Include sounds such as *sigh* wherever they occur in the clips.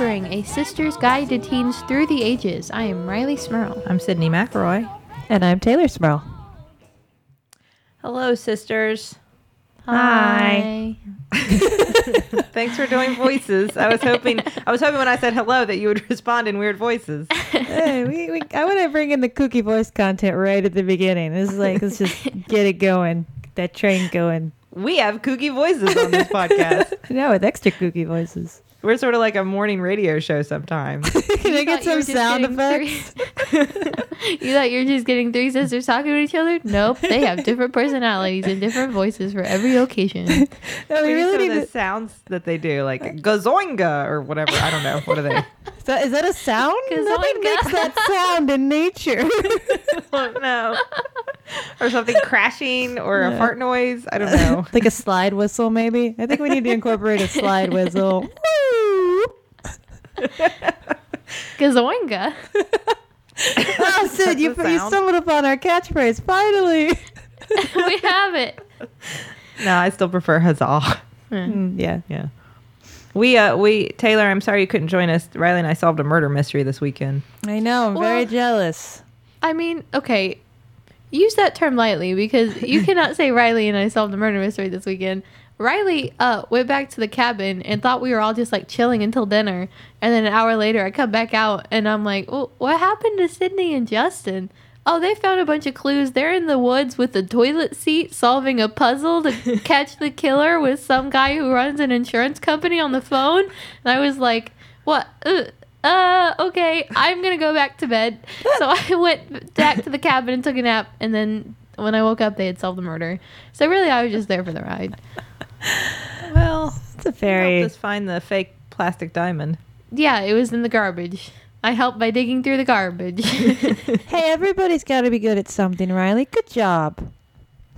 and welcome to Still Buffering, a sister's guide to teens through the ages. I am Rileigh Smirl. I'm Sydnee McElroy. And I'm Teylor Smirl. Hello, sisters. Hi. *laughs* Thanks for doing voices. I was hoping I was hoping when I said hello that you would *laughs* respond in weird voices. hey, we, we, I want to bring in the kooky voice content right at the beginning. This is like, let's just get it going, get that train going. We have kooky voices on this podcast. *laughs* No, with extra kooky voices. We're sort of like a morning radio show sometimes. *laughs* Can I get some sound getting effects? *laughs* *laughs* you thought you were just getting three sisters talking to each other? Nope. They have different personalities and different voices for every occasion. No, we We really really need the to. sounds that they do, like gazoinga or whatever. I don't know. What are they? Is that, is that a sound? Nothing Gazoinga. makes that sound in nature. no. Or something crashing or a fart noise. I don't know. like a slide whistle, maybe. I think we need to incorporate a slide whistle. Woo! *laughs* Gazoinga. *laughs* Oh, Sid, you, the you sound. stumbled upon our catchphrase. Finally. *laughs* we have it. No, I still prefer huzzah. Mm, yeah. Yeah. We uh we Teylor, I'm sorry you couldn't join us. Rileigh and I solved a murder mystery this weekend. I know. I'm very jealous. I mean, okay, use that term lightly because you cannot say Rileigh and I solved a murder mystery this weekend. Rileigh uh, went back to the cabin and thought we were all just like chilling until dinner. And then an hour later, I come back out and I'm like, well, what happened to Sydnee and Justin? Oh, they found a bunch of clues. They're in the woods with the toilet seat solving a puzzle to *laughs* catch the killer with some guy who runs an insurance company on the phone. And I was like, what? Uh, uh, okay, I'm gonna go back to bed. *laughs* So I went back to the cabin and took a nap, and then when I woke up, they had solved the murder. So really, I was just there for the ride. *laughs* Well, It's a help very. us find the fake plastic diamond. Yeah, it was in the garbage. I helped by digging through the garbage. *laughs* Hey, everybody's got to be good at something, Rileigh. Good job.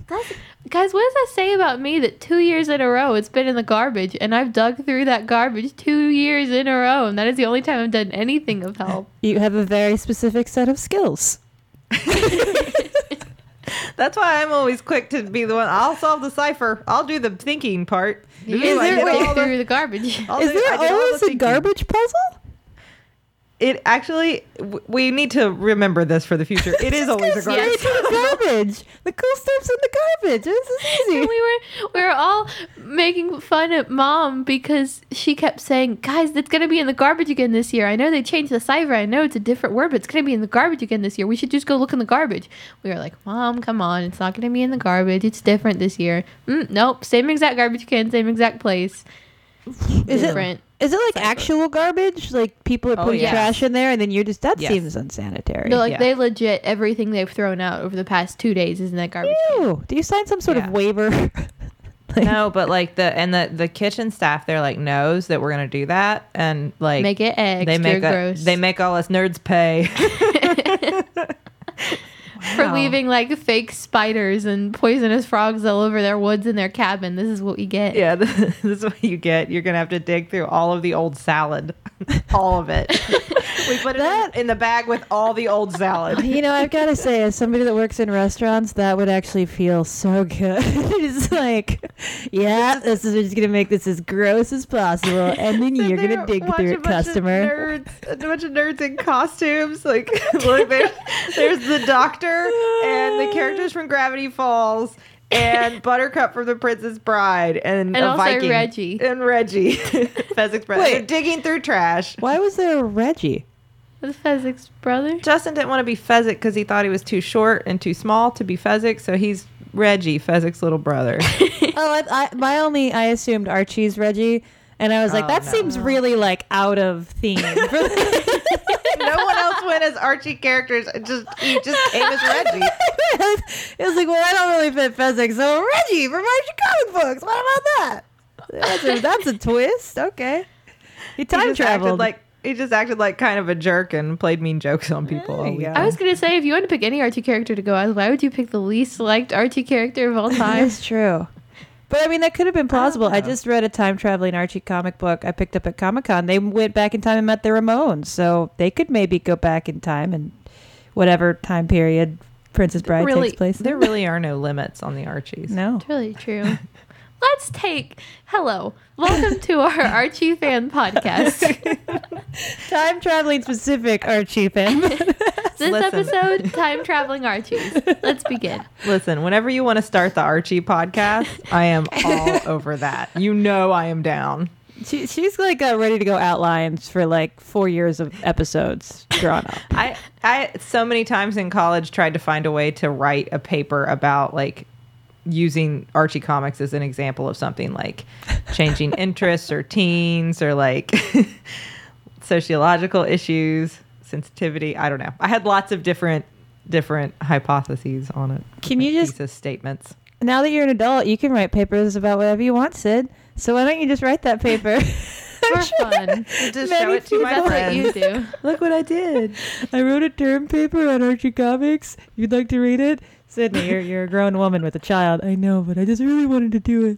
That's, guys, what does that say about me that two years in a row it's been in the garbage, and I've dug through that garbage two years in a row, and that is the only time I've done anything of help. You have a very specific set of skills. *laughs* *laughs* That's why I'm always quick to be the one. I'll solve the cipher. I'll do the thinking part. You Ooh, I just did dig all the- the garbage. I'll Is do- there I did all the always a garbage puzzle? It actually, w- we need to remember this for the future. It *laughs* is always a Straight garbage. to the *laughs* garbage. The cool stuff's in the garbage. This is *laughs* And easy. we were we were all making fun at mom because she kept saying, "Guys, it's gonna be in the garbage again this year. I know they changed the cipher. I know it's a different word, but it's gonna be in the garbage again this year. We should just go look in the garbage." We were like, "Mom, come on, it's not gonna be in the garbage. It's different this year." Mm, nope, same exact garbage can, same exact place. Is it different. Is it like actual garbage? Like people are Oh, putting yes. trash in there, and then you're just that Yes. seems unsanitary. No, like yeah. they legit everything they've thrown out over the past two days is in that garbage. can. Ew. Do you sign some sort Yeah. of waiver? *laughs* Like- No, but like the and the the kitchen staff, they're like knows that we're gonna do that, and like Make it extra they make a- gross. they make all us nerds pay. *laughs* *laughs* for leaving like fake spiders and poisonous frogs all over their woods in their cabin. This is what we get. Yeah, *laughs* this is what you get. You're gonna have to dig through all of the old salad, *laughs* all of it. *laughs* we put it That- in, in the bag with all the old salad. You know, I've got to say, as somebody that works in restaurants, that would actually feel so good. *laughs* it's like, yeah, this is we're just gonna make this as gross as possible, and then you're gonna dig through it, customer. Nerds, a bunch of nerds in costumes. Like, *laughs* there's, there's the doctor and the characters from Gravity Falls. And *laughs* Buttercup from The Princess Bride, and, And a also Viking. Reggie. and Reggie, *laughs* Fezzik's brother. Wait. They're digging through trash. Why was there a Reggie? The Fezzik's brother. Justin didn't want to be Fezzik because he thought he was too short and too small to be Fezzik, so he's Reggie, Fezzik's little brother. *laughs* oh, I, I, my only, I assumed Archie's Reggie, and I was like, Oh, that no. seems really like out of theme. *laughs* *laughs* No one else went as Archie characters. Just he just came as Reggie. *laughs* it was like, well, I don't really fit Fezzik, so Reggie from Archie comic books. What about that? That's a, that's a twist. Okay, he He time just acted traveled. like he just acted like kind of a jerk and played mean jokes on people. There all you week. go. I was gonna say if you had to pick any Archie character to go as, why would you pick the least liked Archie character of all time? That's true. But I mean, that could have been plausible. I, know. just read a time traveling Archie comic book I picked up at Comic Con. They went back in time and met the Ramones, so they could maybe go back in time and whatever time period Princess Bride really, takes place. in. there *laughs* really are no limits on the Archies. no. It's really true. *laughs* let's take. Hello, welcome to our *laughs* Archie fan podcast. Time traveling specific Archie fan. This Listen. episode, *laughs* time traveling Archies. Let's begin. Listen, whenever you want to start the Archie podcast, I am all *laughs* over that. You know I am down. she, she's like uh, ready to go outlines for like four years of episodes drawn up. I I so many times in college tried to find a way to write a paper about like using Archie comics as an example of something like changing *laughs* interests or teens or like sociological issues, sensitivity. I don't know. I had lots of different different hypotheses on it. Can you different just- thesis statements? Now that you're an adult, you can write papers about whatever you want, Sid. So why don't you just write that paper? *laughs* For fun. Just show it to my That's what you do. Look what I did. I wrote a term paper on Archie Comics. You'd like to read it? Sydnee, you're, you're a grown woman with a child. I know, but I just really wanted to do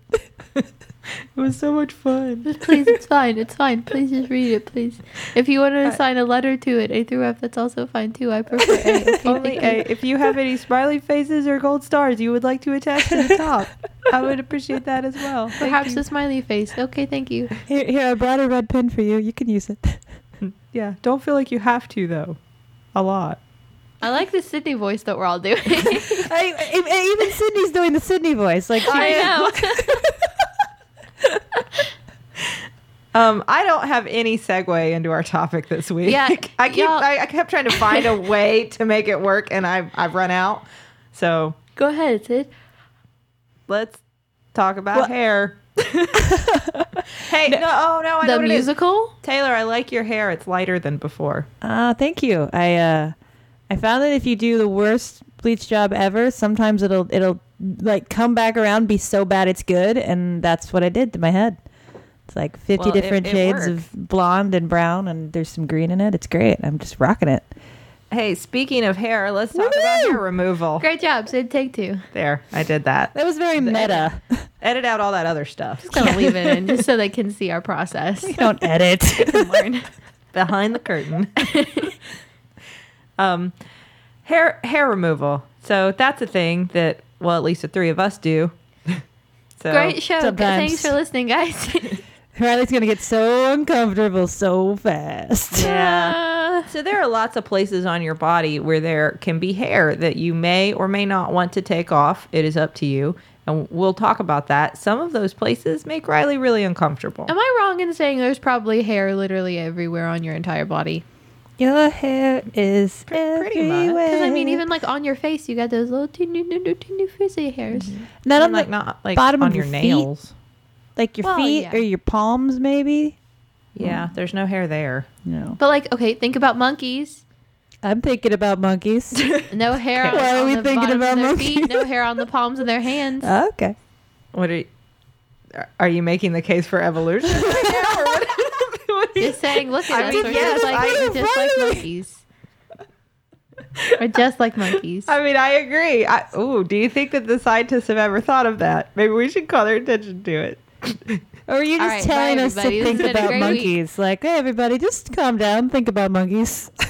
it. *laughs* *laughs* It was so much fun. Just please, it's fine. It's fine. Please just read it, please. If you want to assign a letter to it, A through F, that's also fine too. I prefer A. *laughs* Okay, Only. A. If you have any smiley faces or gold stars you would like to attach to the top, I would appreciate that as well. *laughs* Thank Perhaps you. a smiley face. Okay, thank you. Here, here, I brought a red pen for you. You can use it. Yeah, don't feel like you have to though. A lot. I like the Sydnee voice that we're all doing. I, I- even Sydnee's doing the Sydnee voice. Like, I know. *laughs* Um, I don't have any segue into our topic this week. Yeah, *laughs* I keep I, I kept trying to find a *laughs* way to make it work, and I've I've run out. So Go ahead, Sid. let's talk about What? hair. hey, no, oh no, I The what musical? Teylor, I like your hair. It's lighter than before. Ah, thank you. I uh, I found that if you do the worst bleach job ever, sometimes it'll it'll like come back around, be so bad it's good, and that's what I did to my head. It's like fifty Well, different it shades worked. of blonde and brown, and there's some green in it. It's great. I'm just rocking it. Hey, speaking of hair, let's talk about hair removal. Great job, Sid. Take two. There, I did that. That was very meta. Edit out all that other stuff. Just gonna leave it in just so they can see our process. We *laughs* Don't edit. *laughs* *laughs* behind the curtain. um, hair hair removal. So that's a thing that well, at least the three of us do. *laughs* so Great show. Sometimes. Thanks for listening, guys. *laughs* Rileigh's gonna get so uncomfortable so fast. Yeah. So there are lots of places on your body where there can be hair that you may or may not want to take off. It is up to you. And we'll talk about that. Some of those places make Rileigh really uncomfortable. Am I wrong in saying there's probably hair literally everywhere on your entire body? Your hair is pretty much. everywhere. Because I mean, even like on your face, you got those little teeny, teeny, teeny frizzy hairs. Mm-hmm. not I on like the, not like bottom on of your, your feet? nails. like your Well, feet yeah. or your palms, maybe. Yeah, there's no hair there. No, But like, okay, think about monkeys. I'm thinking about monkeys. *laughs* No hair on, *laughs* Why are on we the thinking about their monkeys? feet. No hair on the palms of their *laughs* hands. okay. What are you, are you making the case for evolution? Right what- what Just saying, look I at us. mean, We're yes, just, like, I- we're just like monkeys. We're just like monkeys. I mean, I agree. I, ooh, do you think that the scientists have ever thought of that? Maybe we should call their attention to it. *laughs* Or are you just right, bye, telling us to think has been a about great week. monkeys? Like, hey, everybody, just calm down. Think about monkeys. *laughs*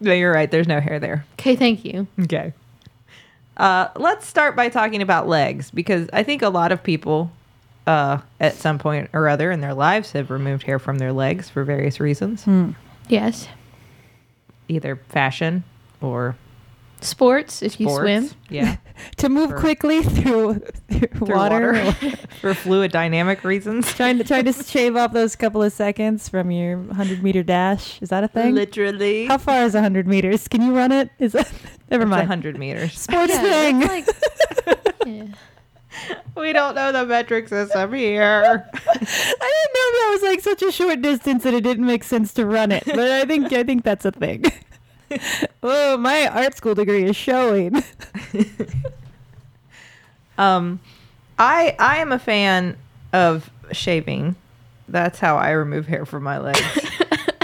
No, you're right. There's no hair there. Okay, thank you. Okay. Uh, let's start by talking about legs because I think a lot of people uh, at some point or other in their lives have removed hair from their legs for various reasons, Yes. either fashion or Sports, if you swim. Yeah. *laughs* to move For- quickly through, through, Through water. *laughs* *laughs* for fluid dynamic reasons. trying to trying to shave off those couple of seconds from your 100 meter dash. Is that a thing? Literally. How far is 100 meters? Can you run it? Is that never It's mind? 100 meters. Sports Yeah, thing. like- yeah. *laughs* We don't know the metric system here. I didn't know that was like such a short distance that it didn't make sense to run it, but I think I think that's a thing. *laughs* oh, my art school degree is showing. *laughs* Um, I I am a fan of shaving. That's how I remove hair from my legs.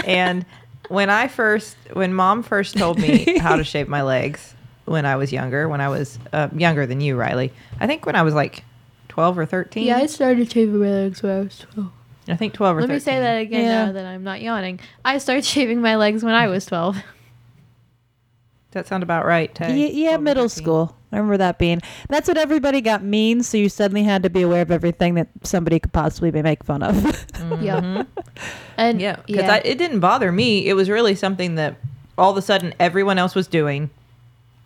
and when I first, when mom first told me how to shave my legs when I was younger, when I was uh, younger than you, Rileigh, I think when I was like twelve or thirteen. Yeah, I started shaving my legs when I was 12. I think twelve or Let 13. me say that again Yeah. now that I'm not yawning. I started shaving my legs when I was 12. *laughs* That sound about right. Tay? yeah, yeah middle 13. school. I remember that being. That's what everybody got mean. So you suddenly had to be aware of everything that somebody could possibly be make fun of. *laughs* Yep. And Yeah, because yeah, it didn't bother me. It was really something that all of a sudden everyone else was doing.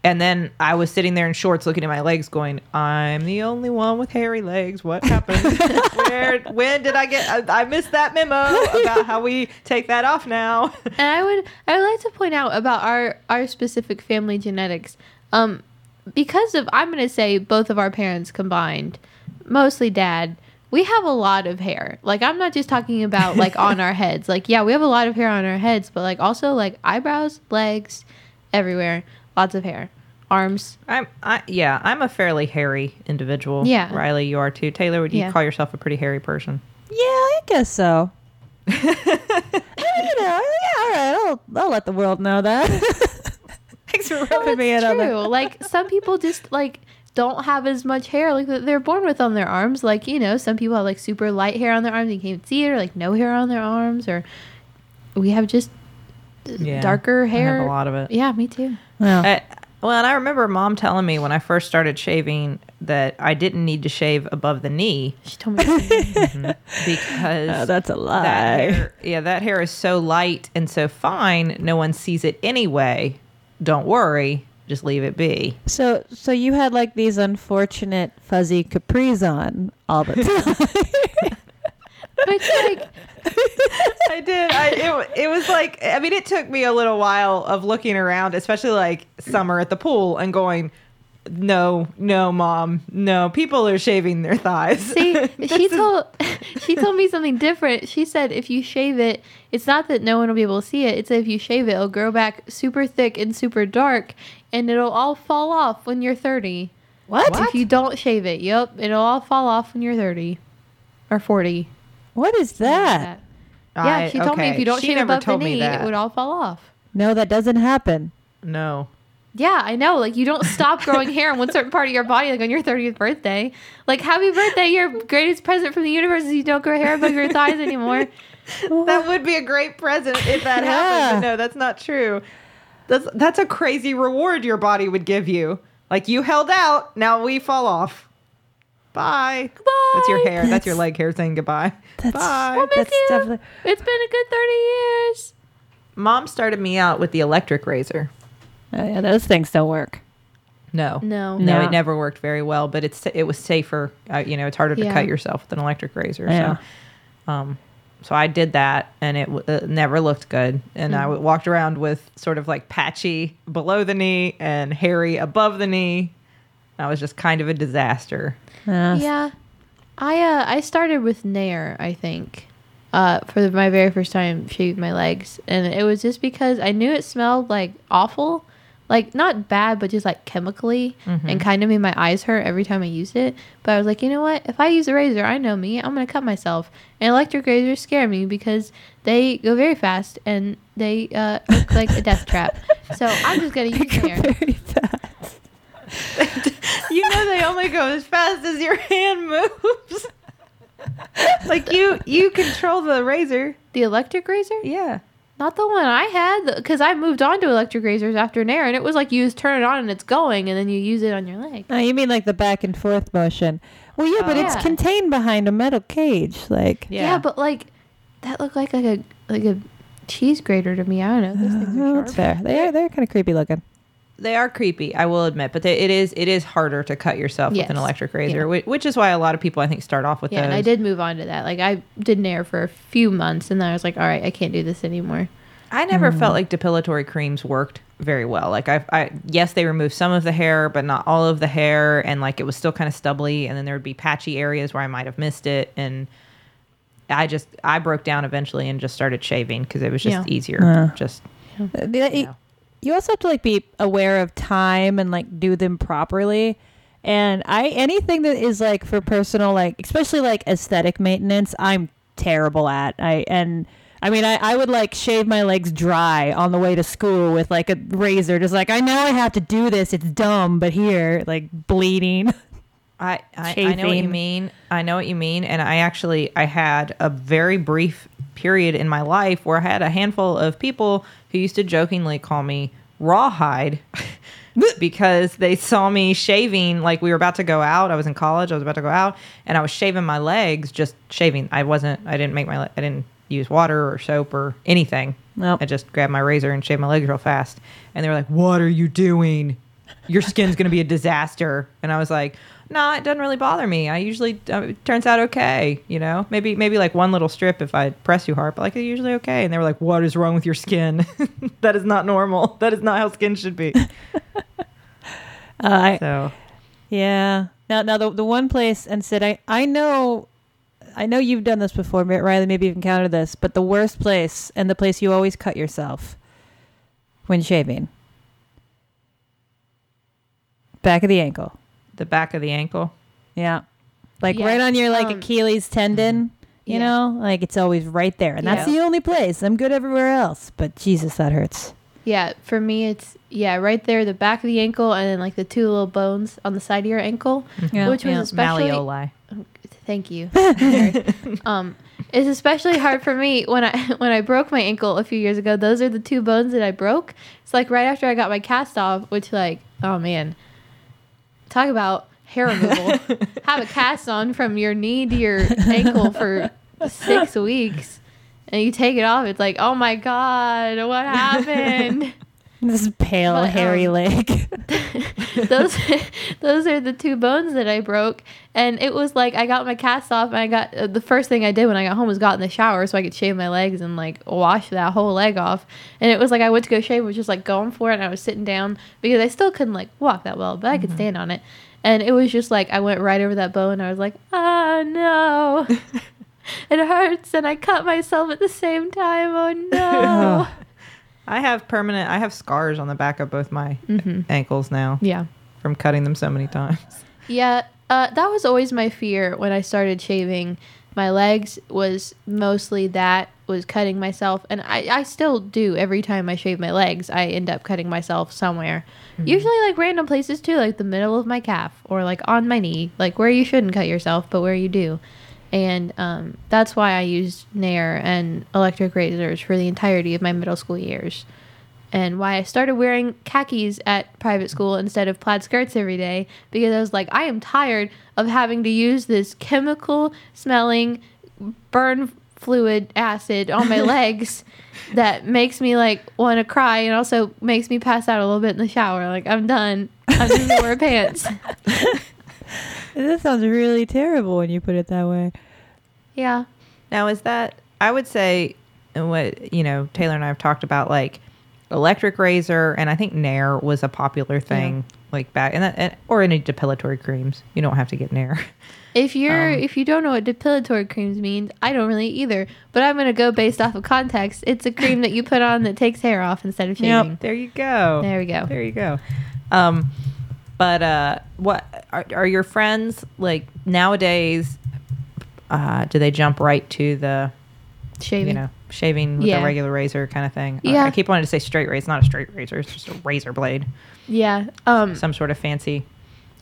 And then I was sitting there in shorts looking at my legs going, I'm the only one with hairy legs. What happened? *laughs* Where, when did I get, I, I missed that memo about how we take that off now. and I would I would like to point out about our our specific family genetics. Um, because of I'm gonna say both of our parents combined, mostly dad. We have a lot of hair. Like I'm not just talking about like on our *laughs* heads. Like yeah, we have a lot of hair on our heads, but like also like eyebrows, legs, everywhere, lots of hair, arms. I'm, I, yeah, I'm a fairly hairy individual. Yeah. Rileigh, you are too. Teylor, would you Yeah. call yourself a pretty hairy person? yeah, I guess so. *laughs* you know, yeah, all right. I'll, I'll let the world know that. *laughs* Thanks for rubbing me in It's on that. true. like some people just like don't have as much hair like that they're born with on their arms. Like you know, some people have like super light hair on their arms. You can't even see it, or like no hair on their arms, or we have just uh, Yeah, darker I hair. have a lot of it. Yeah, me too. Well, I, uh, well, and I remember mom telling me when I first started shaving that I didn't need to shave above the knee She told me. the *laughs* mhm. because oh, that's a lie. that hair, yeah, that hair is so light and so fine, no one sees it anyway. Don't worry, just leave it be. So, so you had like these unfortunate fuzzy capris on all the *laughs* time. But like, *laughs* I did. I it, it was like I mean it took me a little while of looking around, especially like summer at the pool and going no, no, mom, no. People are shaving their thighs. see, *laughs* she told *laughs* she told me something different. She said if you shave it, it's not that no one will be able to see it. It's that if you shave it, it'll grow back super thick and super dark, and it'll all fall off when you're thirty. What? If you don't shave it, yep, it'll all fall off when you're 30 or 40. What is that? Yeah, I- she told me if you don't she shave never above the told me knee, that. it would all fall off. No, that doesn't happen. No. Yeah, I know. Like you don't stop growing hair on one certain part of your body, like on your 30th birthday. Like happy birthday! Your greatest present from the universe is you don't grow hair above your thighs anymore. *laughs* That would be a great present if that Yeah. happened. But no, that's not true. That's that's a crazy reward your body would give you. Like you held out, now we fall off. Bye. Goodbye. That's your hair. That's, your leg hair saying goodbye. That's- Bye. I'll miss That's you. definitely- It's been a good 30 years. Mom started me out with the electric razor. Oh, yeah, those things don't work. No. No. No, No. it never worked very well, but it's it was safer. Uh, you know, it's harder to Yeah. cut yourself with an electric razor. Yeah. So, um, so I did that, and it w- uh, never looked good. And I Mm. w- walked around with sort of like patchy below the knee and hairy above the knee. I was just kind of a disaster. Yeah. Yeah. I uh I started with Nair, I think. Uh for the, my very first time shaving my legs and it was just because I knew it smelled like awful. Like not bad but just like chemically and kind of made my eyes hurt every time I used it. But I was like, "You know what? If I use a razor, I know me. I'm going to cut myself." And electric razors scare me because they go very fast and they uh look like a death trap. So I'm just going *laughs* to use Nair. Very fast. you know, they only go as fast as your hand moves. like you, you control the razor. The electric razor? Yeah. Not the one I had, because I moved on to electric razors after Nair, and it was like you just turn it on and it's going, and then you use it on your leg. No, you mean like the back and forth motion? Well, yeah, but oh, it's contained behind a metal cage. Like, Yeah, but like that looked like like a like a cheese grater to me. I don't know. Those things oh, are uh, that's fair. They are they're kind of creepy looking. They are creepy. I will admit, but they, it is it is harder to cut yourself with an electric razor, Yeah. which, which is why a lot of people I think start off with Yeah, those. and I did move on to that. Like I did Nair for a few months, and then I was like, all right, I can't do this anymore. I never felt like depilatory creams worked very well. Like I, I, yes, they removed some of the hair, but not all of the hair, and like it was still kind of stubbly, and then there would be patchy areas where I might have missed it, and I just I broke down eventually and just started shaving because it was just Yeah. easier. Yeah. Just Uh, the- Yeah. You also have to like be aware of time and like do them properly. And I anything that is like for personal like especially like aesthetic maintenance, I'm terrible at. I and I mean I, I would like shave my legs dry on the way to school with like a razor, just like I know I have to do this. It's dumb, but here, like bleeding. *laughs* I, I, I know what you mean. I know what you mean. And I actually I had a very brief period in my life where I had a handful of people who used to jokingly call me rawhide *laughs* because they saw me shaving. Like we were about to go out. I was in college. I was about to go out, and I was shaving my legs. Just shaving. I wasn't. I didn't make my. I didn't use water or soap or anything. Nope. I just grabbed my razor and shaved my legs real fast. And they were like, "What are you doing? Your skin's gonna be a disaster." And I was like, "No, it doesn't really bother me. I usually uh, it turns out okay. You know, maybe maybe like one little strip if I press too hard, but like it's usually okay." And they were like, "What is wrong with your skin? *laughs* that is not normal. *laughs* That is not how skin should be." *laughs* Uh, I, So Yeah. Now, now the the one place and Sid, I I know, I know you've done this before, Rileigh. Maybe you've encountered this, but the worst place and the place you always cut yourself when shaving, back of the ankle. The back of the ankle. Yeah, like Yeah, right on your like um, Achilles tendon. You yeah. know, like it's always right there, and that's Yeah. the only place. I'm good everywhere else, but Jesus, that hurts. Yeah, for me it's yeah, right there, the back of the ankle, and then like the two little bones on the side of your ankle, Yeah, which was yeah. especially. Malleoli. Thank you. *laughs* Sorry. um, it's especially hard for me when I *laughs* when I broke my ankle a few years ago. Those are the two bones that I broke. It's like right after I got my cast off, which like oh man, talk about hair removal. *laughs* Have a cast on from your knee to your ankle for six *laughs* weeks, and you take it off. It's like oh my god, what happened? *laughs* This pale, But, hairy um, leg. *laughs* those those are the two bones that I broke, and it was like I got my cast off, and I got uh, the first thing I did when I got home was got in the shower so I could shave my legs and like wash that whole leg off. And it was like I went to go shave, was just like going for it, and I was sitting down because I still couldn't like walk that well, but I could stand on it. And it was just like I went right over that bone. And I was like, oh no. *laughs* It hurts, and I cut myself at the same time. Oh no! *laughs* I have permanent. I have scars on the back of both my Mhm. ankles now Yeah. from cutting them so many times. *laughs* Yeah, uh, that was always my fear when I started shaving my legs. Was mostly that was cutting myself, and I, I still do every time I shave my legs. I end up cutting myself somewhere, usually like random places too, like the middle of my calf or like on my knee, like where you shouldn't cut yourself, but where you do. And um, that's why I used Nair and electric razors for the entirety of my middle school years and why I started wearing khakis at private school instead of plaid skirts every day because I was like, I am tired of having to use this chemical smelling burn fluid acid on my *laughs* legs that makes me like want to cry and also makes me pass out a little bit in the shower. Like, I'm done. I'm just gonna wear *laughs* pants. That sounds really terrible when you put it that way. Yeah. Now, is that, I would say, and what, you know, Teylor and I have talked about like electric razor, and I think Nair was a popular thing like back, and, that, and or any depilatory creams. You don't have to get Nair. *laughs* If you're Um, if you don't know what depilatory creams means, I don't really either. But I'm gonna go based off of context. It's a cream that you put on that takes hair off instead of *laughs* Yep. shaving. there you go. There we go. There you go. Um, but uh, what are, are your friends like nowadays? Uh, do they jump right to the Shaving. you know shaving with Yeah. a regular razor kind of thing? Yeah. I keep wanting to say straight razor. It's not a straight razor. It's just a razor blade. Yeah. Um. Some sort of fancy.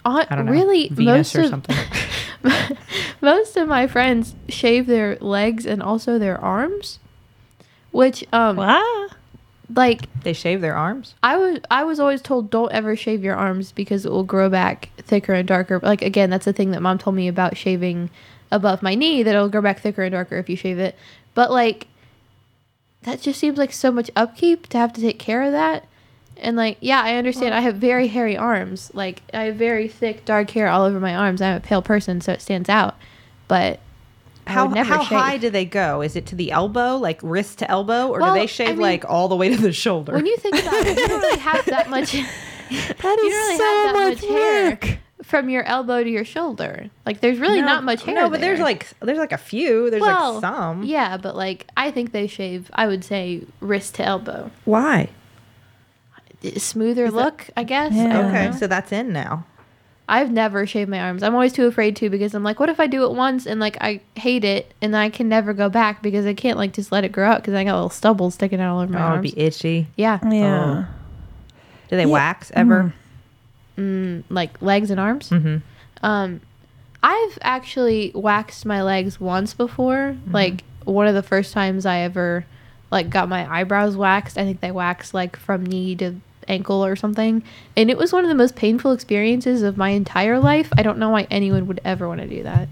on- I don't know. really, Venus most or of something. *laughs* most of my friends shave their legs and also their arms, which um Wow. Like They shave their arms. I was I was always told don't ever shave your arms because it will grow back thicker and darker. Like again, that's the thing that mom told me about shaving above my knee that it'll grow back thicker and darker if you shave it. But like that just seems like so much upkeep to have to take care of that. And like, yeah, I understand. I have very hairy arms. Like, I have very thick, dark hair all over my arms. I'm a pale person, so it stands out. But How how shave. high do they go? Is it to the elbow, like wrist to elbow, or Well, do they shave mean, like all the way to the shoulder? When you think about it, you don't really *laughs* have that much. That *laughs* don't really so that much much, hair from your elbow to your shoulder. Like there's really No, not much hair. No, but there's like there's like a few. There's well, like some. Yeah, but like I think they shave. I would say wrist to elbow. Why? Smoother Is that- look, I guess. Yeah. I Okay, know. so that's in now. I've never shaved my arms. I'm always too afraid to because I'm like, what if I do it once and like I hate it and I can never go back because I can't like just let it grow out because I got little stubble sticking out all over my oh, it'd be itchy. yeah, Yeah. Do they Yeah. wax ever? mm, like legs and arms. Mm-hmm. Um, I've actually waxed my legs once before. Mm-hmm. Like one of the first times I ever like got my eyebrows waxed. I think they waxed like from knee to ankle or something, and it was one of the most painful experiences of my entire life. I don't know why anyone would ever want to do that.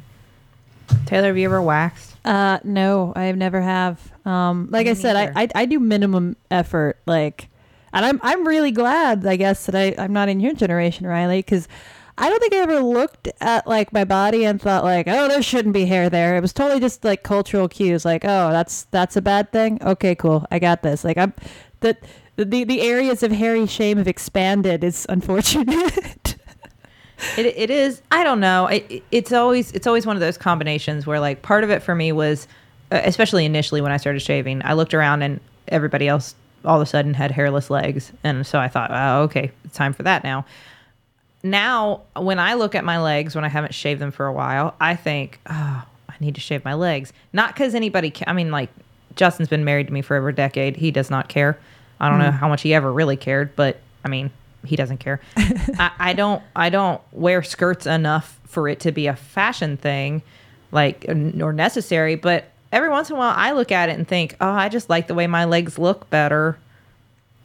Teylor, have you ever waxed? Uh, no, I never have. Um, like Me I said, I. I I do minimum effort. Like, and I'm I'm really glad, I guess, that I I'm not in your generation, Rileigh, because I don't think I ever looked at like my body and thought like, oh, there shouldn't be hair there. It was totally just like cultural cues, like, oh, that's that's a bad thing. Okay, cool, I got this. Like, I'm the the the areas of hairy shame have expanded. It's unfortunate. *laughs* It, it is. I don't know. It, it's always it's always one of those combinations where like part of it for me was, uh, especially initially when I started shaving, I looked around and everybody else all of a sudden had hairless legs, and so I thought, oh, okay, it's time for that now. Now, when I look at my legs when I haven't shaved them for a while, I think, oh, I need to shave my legs. Not because anybody. Ca- I mean, like Justin's been married to me for over a decade. He does not care. I don't know mm. how much he ever really cared, but I mean, he doesn't care. *laughs* I, I don't. I don't wear skirts enough for it to be a fashion thing, like or necessary. But every once in a while, I look at it and think, oh, I just like the way my legs look better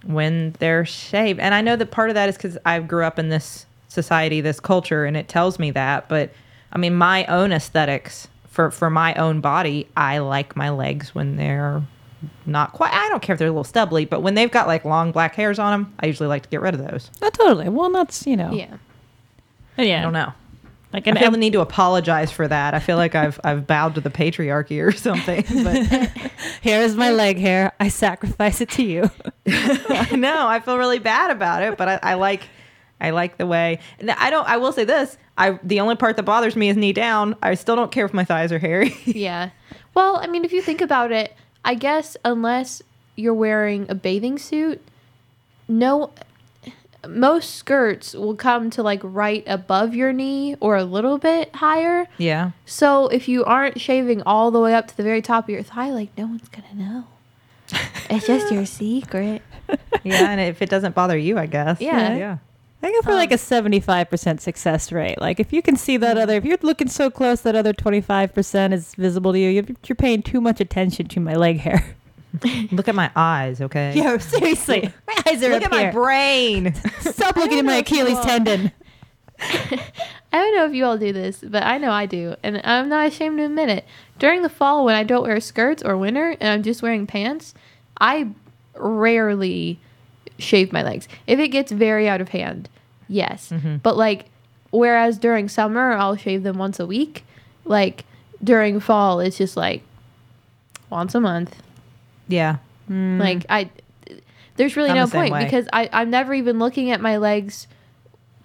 when they're shaved. And I know that part of that is because I grew up in this society, this culture, and it tells me that. But I mean, my own aesthetics for for my own body, I like my legs when they're not quite. I don't care if they're a little stubbly, but when they've got like long black hairs on them, I usually like to get rid of those. oh, totally. Well, that's you know. Yeah. Yeah. I don't know. Like I an feel the need to apologize for that. I feel like I've I've bowed to the patriarchy or *laughs* something. But *laughs* Here's my leg hair. I sacrifice it to you. *laughs* I know I feel really bad about it. But I, I like I like the way. and I don't. I will say this. I the only part that bothers me is knee down. I still don't care if my thighs are hairy. Yeah. Well, I mean, if you think about it, I guess unless you're wearing a bathing suit, no, most skirts will come to like right above your knee or a little bit higher. yeah. So if you aren't shaving all the way up to the very top of your thigh, like no one's gonna know. It's just your *laughs* secret. Yeah. And if it doesn't bother you, I guess. Yeah. Yeah. I go for like Um, a seventy-five percent success rate. Like if you can see that other, if you're looking so close, that other twenty-five percent is visible to you. You're, you're paying too much attention to my leg hair. *laughs* Look at my eyes, okay? *laughs* Yo, seriously, my eyes are Look up at here. my brain. *laughs* Stop looking at my Achilles tendon. I don't know if you all do this, but I know I do, and I'm not ashamed to admit it. During the fall, when I don't wear skirts or winter, and I'm just wearing pants, I rarely shave my legs. If it gets very out of hand, yes. Mm-hmm. But like, whereas during summer, I'll shave them once a week. Like during fall, it's just like once a month. yeah. Mm. Like I, there's really I'm no the point way. because I I'm never even looking at my legs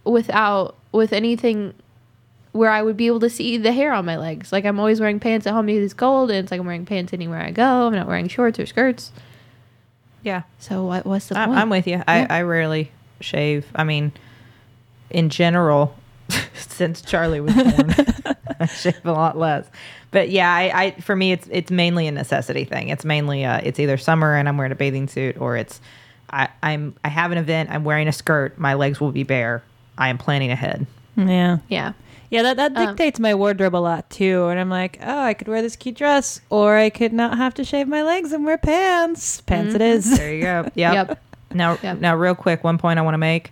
without with anything where I would be able to see the hair on my legs. Like I'm always wearing pants at home because it's cold, and it's like I'm wearing pants anywhere I go. I'm not wearing shorts or skirts. Yeah. So what? What's the I, point? I'm with you. I, Yeah. I rarely shave. I mean, in general, *laughs* since Charlie was born, *laughs* I shave a lot less. But yeah, I, I for me, it's it's mainly a necessity thing. It's mainly uh, it's either summer and I'm wearing a bathing suit, or it's I, I'm I have an event. I'm wearing a skirt. My legs will be bare. I am planning ahead. Yeah, yeah. yeah. That that Um, dictates my wardrobe a lot too. And I'm like, oh, I could wear this cute dress, or I could not have to shave my legs and wear pants. Pants it is. There you go. *laughs* Yep. Yep. Now, Yep. now, real quick, one point I want to make.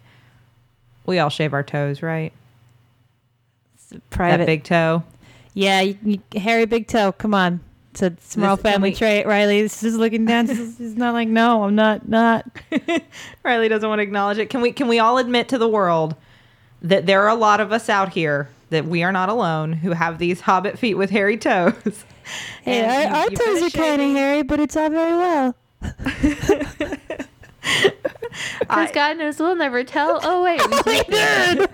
We all shave our toes, right? Private. That big toe. Yeah, you, you, hairy big toe. Come on. It's a small This- family we- trait. Rileigh's just looking down. She's, she's not like, no, I'm not. Not. *laughs* Rileigh doesn't want to acknowledge it. Can we can we all admit to the world that there are a lot of us out here that we are not alone who have these hobbit feet with hairy toes? Hey, And our, you- our toes are kind of hairy, but it's all very well. *laughs* Because God knows we'll never tell. Oh wait, we *laughs* did.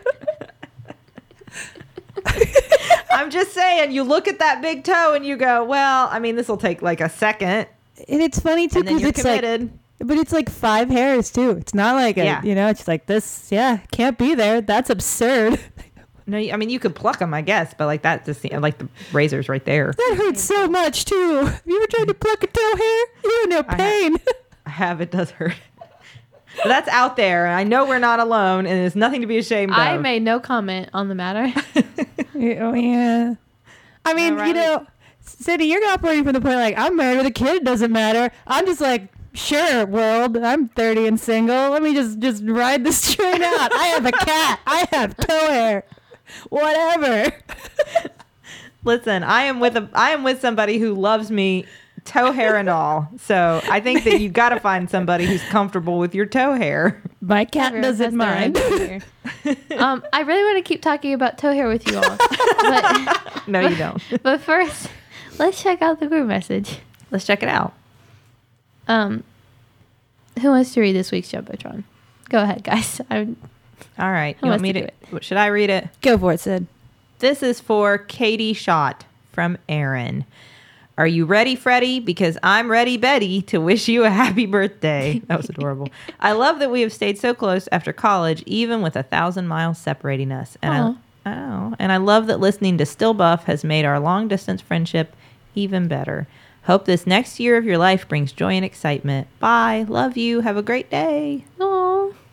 *laughs* I'm just saying, you look at that big toe and you go, well, I mean, this will take like a second, And it's funny too because you're it's like, but it's like five hairs too. It's not like a, Yeah. you know, it's like this. Yeah, can't be there. That's absurd. *laughs* no, I mean, you could pluck them, I guess, but like that just like the razor's right there. That hurts so much too. Have you ever tried to pluck a toe hair? You're in no I have. pain. I have it does hurt. But that's out there. I know we're not alone, and there's nothing to be ashamed of. I made no comment on the matter. *laughs* oh yeah. I mean, No, you know, Sydnee, you're operating from the point like I'm married with a kid. It doesn't matter. I'm just like sure, world, I'm 30 and single. Let me just just ride this *laughs* train out. I have a cat. I have toe hair. Whatever. *laughs* Listen, I am with a I am with somebody who loves me toe hair and all. So I think that you've got to find somebody who's comfortable with your toe hair. My cat Everyone doesn't has their own mind. um, I really want to keep talking about toe hair with you all, but *laughs* No, you don't. *laughs* but first, let's check out the group message. Let's check it out. Um, who wants to read this week's jumbotron? Go ahead, guys. *laughs* I'm, All right. You want wants me to to? Should I read it? Go for it, Sid. This is for Katie Schott from Aaron. Are you ready, Freddie? Because I'm ready, Betty, to wish you a happy birthday. *laughs* That was adorable. I love that we have stayed so close after college, even with a thousand miles separating us. And Aw. I, know. And I love that listening to Still Buff has made our long distance friendship even better. Hope this next year of your life brings joy and excitement. Bye. Love you. Have a great day. oh,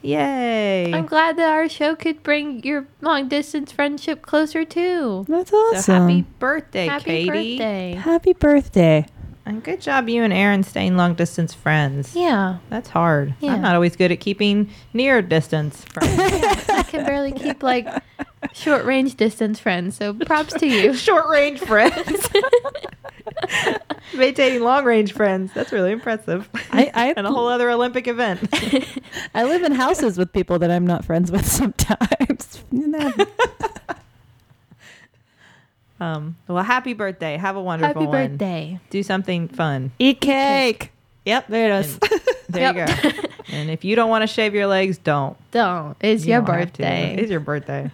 Yay. I'm glad that our show could bring your long distance friendship closer too. That's so awesome. happy birthday, Happy Katie. birthday! Happy birthday. And good job, you and Aaron staying long distance friends. Yeah, That's hard. Yeah. I'm not always good at keeping near distance friends. *laughs* I can barely keep like short range distance friends. So props to you. *laughs* Short range friends. *laughs* Maintaining long range friends. That's really impressive. I- I- *laughs* and a whole other Olympic event. I live in houses with people that I'm not friends with sometimes. You um, well, happy birthday. Have a wonderful Happy one. birthday! Do something fun. Eat cake. Yep, there it is. There Yep. you go. And if you don't want to shave your legs, don't. Don't. It's You your don't birthday. It's your birthday.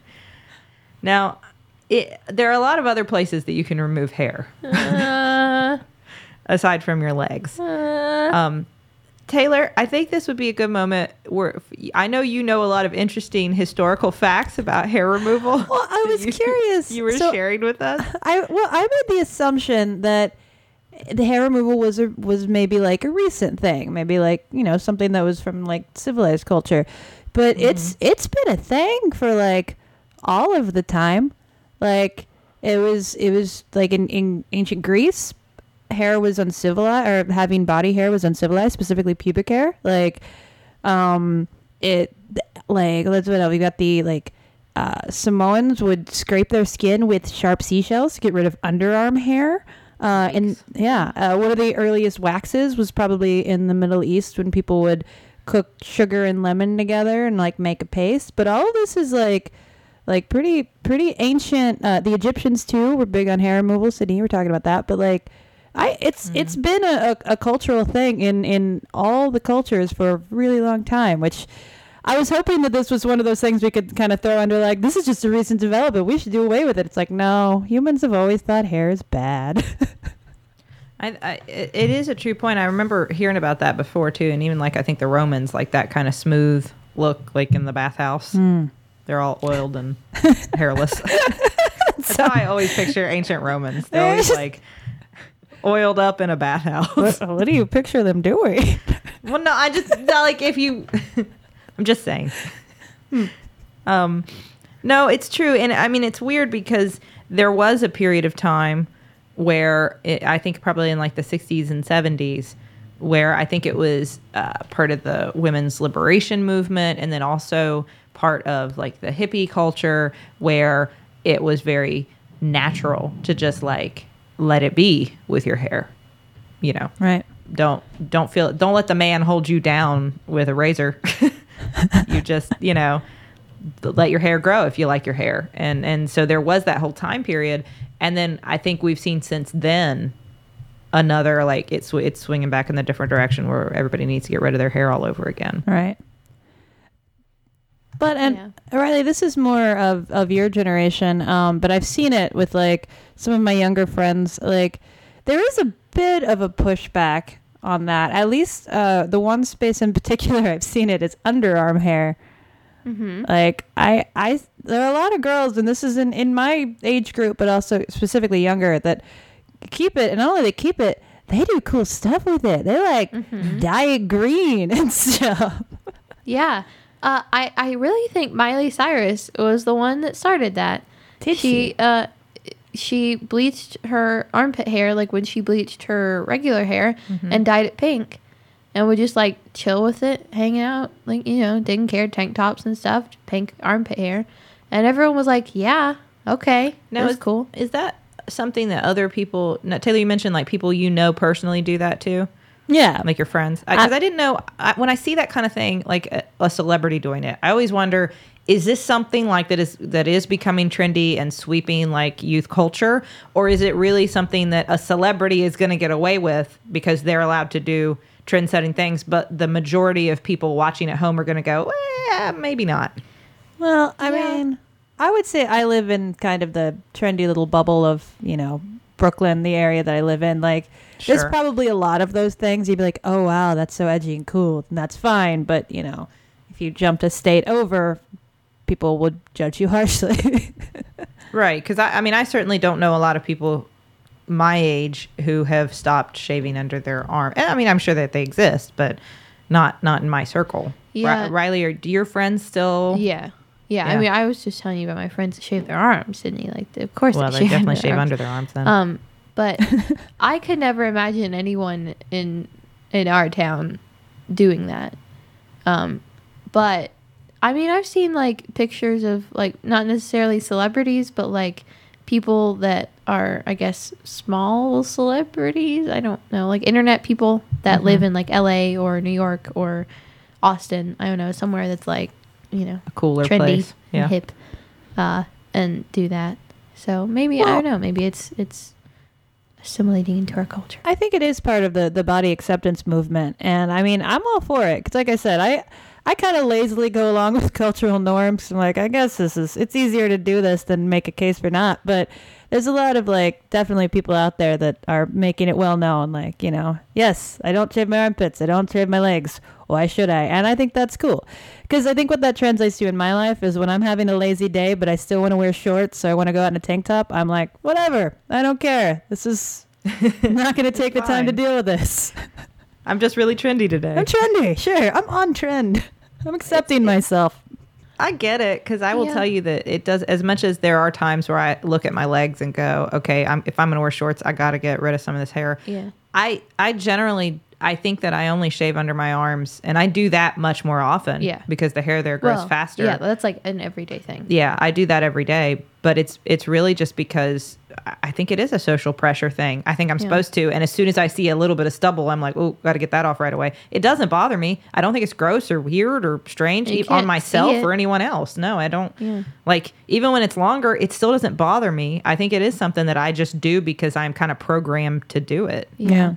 Now, it, there are a lot of other places that you can remove hair Uh, *laughs* aside from your legs. uh, Um, Teylor, I think this would be a good moment where I know you know a lot of interesting historical facts about hair removal. Well, I *laughs* was you- curious. You were So- sharing with us. I well, I made the assumption that the hair removal was a, was maybe like a recent thing, maybe like you know something that was from like civilized culture, but it's it's been a thing for like all of the time. Like it was it was like in, in ancient Greece, hair was uncivilized or having body hair was uncivilized, specifically pubic hair. Like um it like let's what else? we got the like uh, Samoans would scrape their skin with sharp seashells to get rid of underarm hair. Uh, and yeah, uh, one of the earliest waxes was probably in the Middle East when people would cook sugar and lemon together and like make a paste. But all of this is like like pretty pretty ancient. Uh, the Egyptians too were big on hair removal. Sydnee, you were talking about that, but like. I it's it's been a, a, a cultural thing in in all the cultures for a really long time, which I was hoping that this was one of those things we could kind of throw under like this is just a recent development. We should do away with it. It's like no, humans have always thought hair is bad. *laughs* I, I, it is a true point. I remember hearing about that before too, and even like I think the Romans like that kind of smooth look, like in the bathhouse. Hmm. They're all oiled and *laughs* hairless. *laughs* That's how I always picture ancient Romans. They're always like oiled up in a bathhouse. what, what do you picture them doing? Well, no, I just like if you. I'm just saying. Um, no, it's true, and I mean it's weird because there was a period of time where it, I think probably in like the 60s and 70s where I think it was uh, part of the women's liberation movement, and then also part of like the hippie culture where it was very natural to just like let it be with your hair, you know right. don't don't feel don't let the man hold you down with a razor *laughs* you just you know let your hair grow if you like your hair and and so there was that whole time period and then i think we've seen since then another like it's it's swinging back in the different direction where everybody needs to get rid of their hair all over again Right. But and Yeah. Rileigh, this is more of of your generation. Um, but I've seen it with like some of my younger friends. Like there is a bit of a pushback on that. At least uh, the one space in particular *laughs* I've seen it is underarm hair. Mm-hmm. Like I, I, there are a lot of girls, and this is in in my age group, but also specifically younger that keep it, and not only they keep it, they do cool stuff with it. They like Mm-hmm. dye it green *laughs* and stuff. Yeah. Uh, I, I really think Miley Cyrus was the one that started that. Did she? Uh, she bleached her armpit hair like when she bleached her regular hair Mm-hmm. and dyed it pink. and would just like chill with it, hang out, like you know, didn't care tank tops and stuff, pink armpit hair, and everyone was like, "Yeah, okay, Now, that was is- cool." Is that something that other people? Now, Teylor, you mentioned like people you know personally do that too, Yeah. like your friends. Because I, didn't know I, when I see that kind of thing, like a, a celebrity doing it. I always wonder. Is this something like that is that is becoming trendy and sweeping like youth culture, or is it really something that a celebrity is going to get away with because they're allowed to do trend-setting things, but the majority of people watching at home are going to go, eh, maybe not. Well, I Yeah. mean, I would say I live in kind of the trendy little bubble of, you know, Brooklyn, the area that I live in. Like, there's probably a lot of those things. You'd be like, oh, wow, that's so edgy and cool. And that's fine. But, you know, if you jumped a state over, people would judge you *laughs* harshly. Right, because I, I mean, I certainly don't know a lot of people my age who have stopped shaving under their arm. And, I mean, I'm sure that they exist, but not not in my circle. Ri- Yeah. Rileigh, are do your friends still? Yeah. yeah, Yeah. I mean, I was just telling you about my friends that shave their arms, Sydnee. Like, of course, Well, they, they shave definitely their shave arms. under their arms then. Um, but *laughs* I could never imagine anyone in in our town doing that. Um, but I mean, I've seen like pictures of like not necessarily celebrities, but like people that are, I guess, small celebrities. I don't know, like internet people that live in like L.A. or New York or Austin. I don't know, somewhere that's like, you know, a cooler trendy place. and Yeah. hip, uh, and do that. So maybe I don't know. Maybe it's it's assimilating into our culture. I think it is part of the the body acceptance movement, and I mean, I'm all for it because, like I said, I I kind of lazily go along with cultural norms. I'm like, I guess this is it's easier to do this than make a case for not. But there's a lot of like definitely people out there that are making it well known. Like, you know, yes, I don't shave my armpits, I don't shave my legs. Why should I? And I think that's cool because I think what that translates to in my life is when I'm having a lazy day, but I still want to wear shorts, so I want to go out in a tank top. I'm like, whatever, I don't care. This is I'm *laughs* not going to take the time to deal with this. I'm just really trendy today. I'm trendy. Sure. I'm on trend. I'm accepting myself. I get it because I will Yeah. tell you that it does as much as there are times where I look at my legs and go, okay, I'm, if I'm going to wear shorts, I got to get rid of some of this hair. Yeah. I I generally I think that I only shave under my arms, and I do that much more often. Yeah. because the hair there grows Well, faster. Yeah, that's like an everyday thing. Yeah, I do that every day, but it's it's really just because I- I think it is a social pressure thing. I think I'm Yeah. supposed to, and as soon as I see a little bit of stubble, I'm like, oh, got to get that off right away. It doesn't bother me. I don't think it's gross or weird or strange You e- on myself or anyone else. No, I don't. Yeah. Like even when it's longer, it still doesn't bother me. I think it is something that I just do because I'm kind of programmed to do it. Yeah.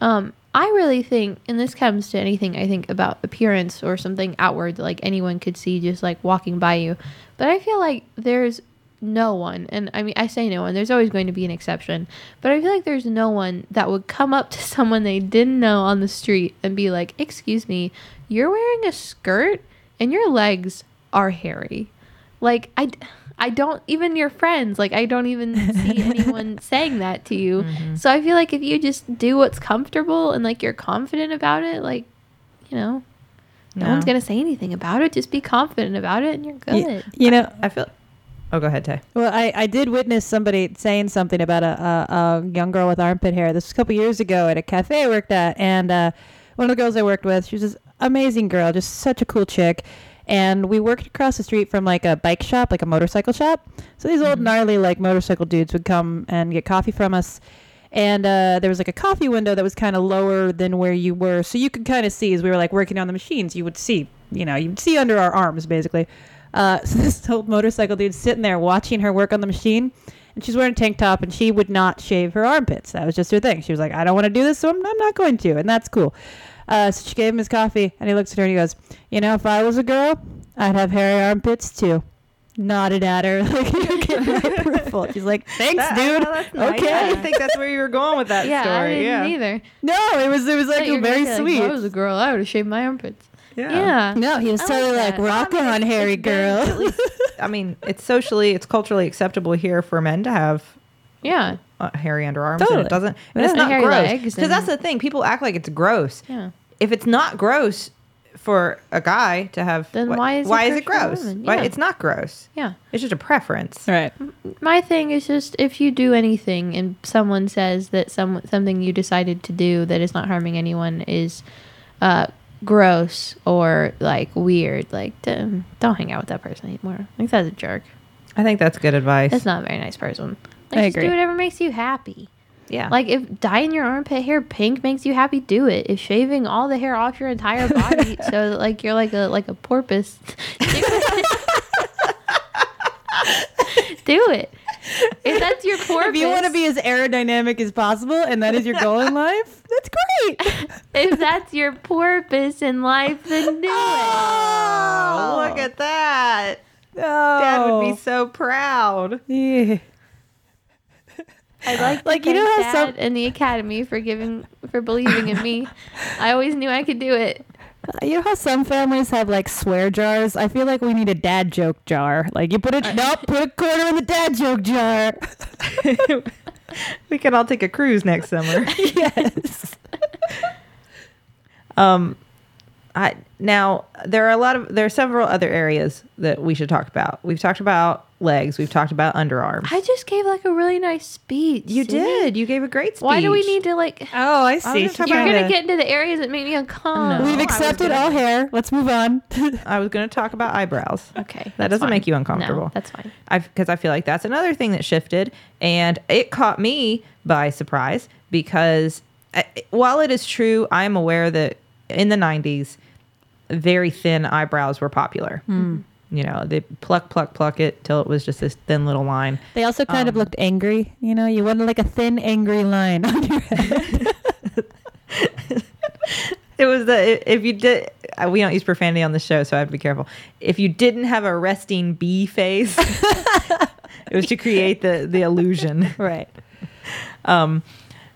Um, I really think, and this comes to anything I think about appearance or something outward like anyone could see just like walking by you. But I feel like there's no one, and I mean, I say no one, there's always going to be an exception, but I feel like there's no one that would come up *laughs* to someone they didn't know on the street and be like, Excuse me, you're wearing a skirt and your legs are hairy. Like, I. I don't even your friends like I don't even see *laughs* anyone saying that to you. Mm-hmm. So I feel like if you just do what's comfortable and like you're confident about it, like you know, no, No. one's gonna say anything about it. Just be confident about it, and you're good. You know, I feel. Oh, go ahead, Tay. well, I, I did witness somebody saying something about a, a, a young girl with armpit hair. This was a couple years ago at a cafe I worked at. And uh, one of the girls I worked with, she was this amazing girl, just such a cool chick. And we worked across the street from like a bike shop, like a motorcycle shop. So these old gnarly like motorcycle dudes would come and get coffee from us. And uh, there was like a coffee window that was kind of lower than where you were, so you could kind of see as we were like working on the machines. You would see, you know, you'd see under our arms basically. Uh, *laughs* so this old motorcycle dude sitting there watching her work on the machine, and she's wearing a tank top, and she would not shave her armpits. That was just her thing. She was like, "I don't want to do this, so I'm, I'm not going to," and that's cool. Uh, so she gave him his coffee, and he looks at her and he goes, "You know, if I was a girl, I'd have hairy armpits too." Nodded at her *laughs* like you're getting my approval. She's like, *laughs* "Thanks, That- dude." oh, that's nice. Okay. I didn't think that's where you were going with that yeah, I story. didn't yeah. either. No, it was it was like you were gonna very say, like, sweet. if I was a girl, I would have shaved my armpits. Yeah. Yeah. no, he was I totally like like, that. rock I mean, on, it's- hairy it's girl. *laughs* I mean, it's socially, it's culturally acceptable here for men to have Yeah. uh, hairy underarms, and it doesn't. And Yeah. it's not Hairy gross because and- that's the thing. People act like it's gross. Yeah. If it's not gross for a guy to have, Then wh- why is it why is it gross for a gross? woman? Why it's not gross. Yeah. It's just a preference. right. My thing is just if you do anything and someone says that some something you decided to do that is not harming anyone is uh, gross or like weird, like don't, don't hang out with that person anymore. Like that's a jerk. I think that's good advice. That's not a very nice person. Like, I just agree. do whatever makes you happy. yeah. Like if dyeing your armpit hair pink makes you happy, do it. If shaving all the hair off your entire *laughs* body so that, like you're like a like a porpoise, *laughs* do it. *laughs* do it. If that's your porpoise, *laughs* If you want to be as aerodynamic as possible and that is your goal in life, that's great. *laughs* if that's your purpose in life, then do it. oh, oh look at that. No. Dad would be oh. so proud. Yeah. I'd like Like, you know thank how some- Dad and the Academy for giving for believing in me. I always knew I could do it. You know how some families have like swear jars? I feel like we need a dad joke jar. Like you put a nope, put a quarter in the dad joke jar. *laughs* we can all take a cruise next summer. *laughs* yes. *laughs* Um, I now there are a lot of there are several other areas that we should talk about. We've talked about legs. We've talked about underarms. I just gave like a really nice speech. you See? did. You gave a great speech. Why do we need to like? Oh, I see. see. just You're gonna to- get into the areas that make me uncomfortable. No. We've accepted gonna- all hair. Let's move on. *laughs* I was going to talk about eyebrows. Okay, That doesn't fine. make you uncomfortable. No, that's fine. Because I feel like that's another thing that shifted, and it caught me by surprise because uh, while it is true, I am aware that in the '90s, very thin eyebrows were popular. You know, they pluck, pluck, pluck it till it was just this thin little line. They also kind of Um, looked angry. You know, you wanted like a thin, angry line on your head. *laughs* It was the if you did. uh, We don't use profanity on the show, so I have to be careful. If you didn't have a resting bee face, *laughs* it was to create the the illusion. *laughs* right. Um,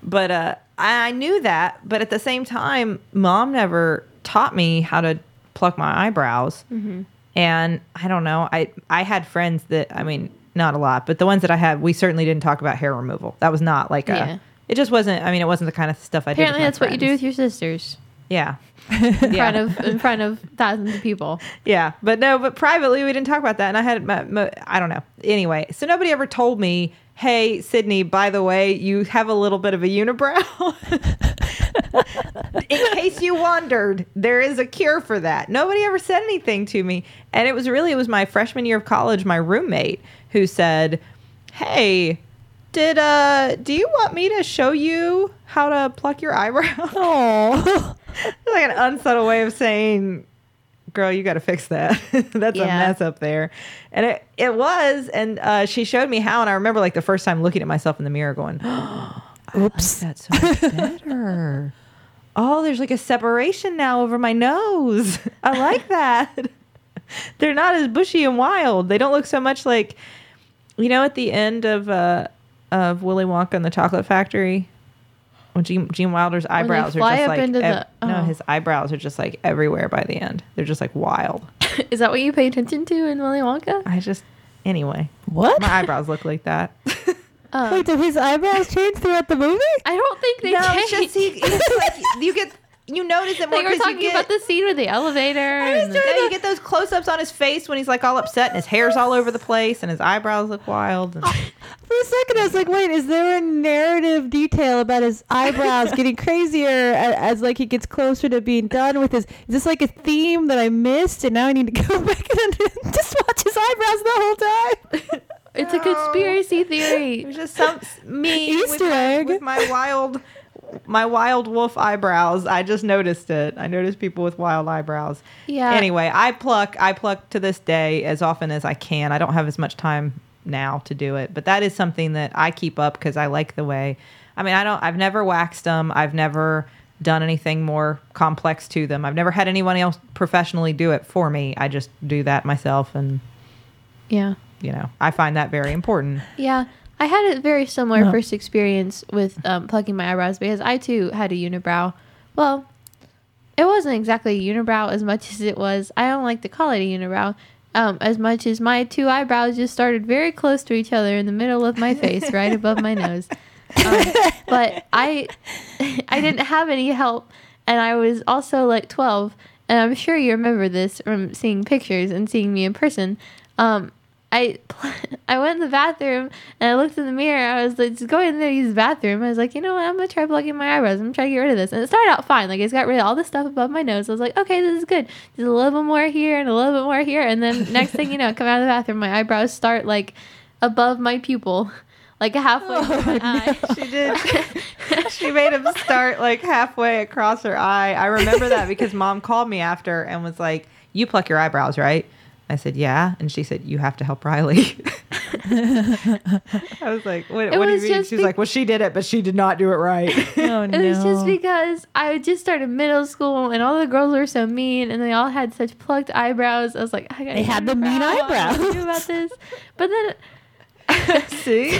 but uh, I, I knew that. But at the same time, mom never taught me how to pluck my eyebrows. Mm-hmm. And I don't know. I I had friends that I mean, not a lot, but the ones that I had, we certainly didn't talk about hair removal. That was not like a. It just wasn't. I mean, it wasn't the kind of stuff I did. Apparently, that's what you do with your sisters Yeah. in *laughs* front yeah. of in front of thousands of people. Yeah, but no, but privately we didn't talk about that, and I had my, my, I don't know. Anyway, so nobody ever told me, "Hey, Sydnee, by the way, you have a little bit of a unibrow." In case you wondered, there is a cure for that. Nobody ever said anything to me, and it was really it was my freshman year of college, my roommate who said, "Hey." Did uh do you want me to show you how to pluck your eyebrow? Oh. *laughs* like an unsubtle way of saying, "Girl, you got to fix that. *laughs* That's a mess up there." And it it was, and uh, she showed me how. And I remember like the first time looking at myself in the mirror, going, *gasps* Oops. "That's so much better." oh, there's like a separation now over my nose. *laughs* I like that. *laughs* They're not as bushy and wild. They don't look so much like, you know, at the end of uh, of Willy Wonka and the Chocolate Factory. When Gene, Gene Wilder's eyebrows are just up like into ev- the- no, oh. his eyebrows are just like everywhere by the end. They're just like wild. *laughs* Is that what you pay attention to in Willy Wonka? I just anyway, What? my eyebrows look like that. *laughs* Um, Wait, did his eyebrows change throughout the movie? I don't think they no, changed. it's just he, he's like you get you notice it more because you talking get about the scene with the elevator. and the- you get those close-ups on his face when he's like all upset and his hair's all over the place and his eyebrows look wild. And, *laughs* For a second, I was like, wait, is there a narrative detail about his eyebrows *laughs* getting crazier as, as like he gets closer to being done with his? Is this like a theme that I missed and now I need to *laughs* go back and just watch his eyebrows the whole time? it's a conspiracy it theory. was just some me with Easter my, egg. with my wild my wild wolf eyebrows. I just noticed it. I noticed people with wild eyebrows. Yeah. Anyway, I pluck I pluck to this day as often as I can. I don't have as much time now to do it, but that is something that I keep up because I like the way. I mean, I don't. I've never waxed them. I've never done anything more complex to them. I've never had anyone else professionally do it for me. I just do that myself, and Yeah. you know, I find that very important. Yeah. I had a very similar Yeah. first experience with um, plucking my eyebrows because I too had a unibrow. Well, it wasn't exactly a unibrow as much as it was. I don't like to call it a unibrow. Um, as much as my two eyebrows just started very close to each other in the middle of my face, right above my nose. Um, *laughs* but I, I didn't have any help, and I was also like twelve. And I'm sure you remember this from seeing pictures and seeing me in person. Um, I *laughs* I went in the bathroom and I looked in the mirror. I was like, just going in there to use the bathroom. I was like, you know what? I'm gonna try plucking my eyebrows. I'm gonna try to get rid of this. And it started out fine. Like it's got rid of all the stuff above my nose. I was like, okay, this is good. Just a little bit more here and a little bit more here. And then next thing you know, I come out of the bathroom, my eyebrows start like above my pupil, *laughs* like halfway oh, through my eye. *laughs* She did. she made him start like halfway across her eye. I remember that because mom called me after and was like, "You pluck your eyebrows, right?" I said, "Yeah," and she said, "You have to help Riley." *laughs* I was like, "What, It what do you mean?" just She's be- like, "Well, she did it, but she did not do it right." *laughs* Oh *laughs* It no. was just because I just started middle school and all the girls were so mean and they all had such plucked eyebrows. I was like, I gotta They had the mean out what I'm gonna eyebrows. do about this. But then See,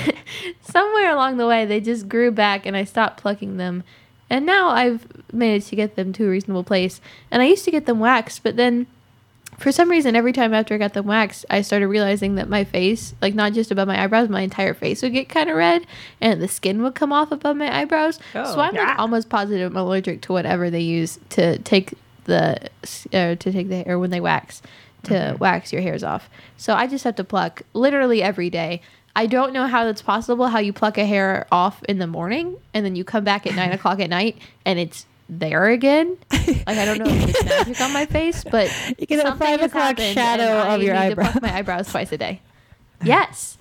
somewhere along the way they just grew back and I stopped plucking them. And now I've managed to get them to a reasonable place. And I used to get them waxed, but then for some reason every time after I got them waxed, I started realizing that my face, like not just above my eyebrows, my entire face would get kind of red and the skin would come off above my eyebrows. Oh, so I'm yeah. like almost positive I'm allergic to whatever they use to take the uh, to take the hair when they wax to wax your hairs off. So I just have to pluck literally every day. I don't know how that's possible. How you pluck a hair off in the morning and then you come back at nine o'clock at night and it's there again. *laughs* Like I don't know if it's magic on my face, *laughs* but You get a five o'clock happened shadow of your need eyebrow. My eyebrows twice a day. *laughs* Yes,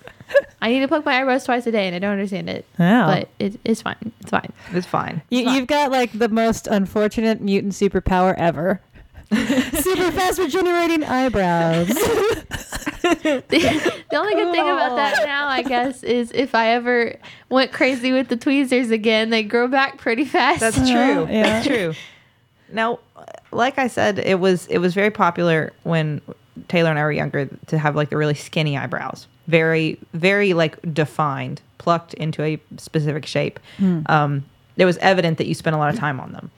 I need to pluck my eyebrows twice a day, and I don't understand it. Wow. But it, it's fine. It's fine. it's fine. You, you've got like the most unfortunate mutant superpower ever. *laughs* Super fast regenerating eyebrows. the, *laughs* the only good thing about that now, I guess, is if I ever went crazy with the tweezers again, they grow back pretty fast. That's true. Yeah. That's true. Now, like I said, it was it was very popular when Teylor and I were younger to have like the really skinny eyebrows, very very like defined, plucked into a specific shape. Um, it was evident that you spent a lot of time on them.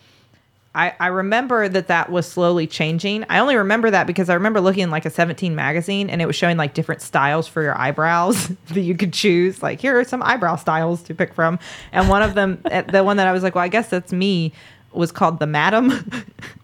I, I remember that that was slowly changing. I only remember that because I remember looking in like a 17 magazine and it was showing like different styles for your eyebrows *laughs* that you could choose. Like, here are some eyebrow styles to pick from. And one of them, eh, the one that I was like, well, I guess that's me, was called the Madam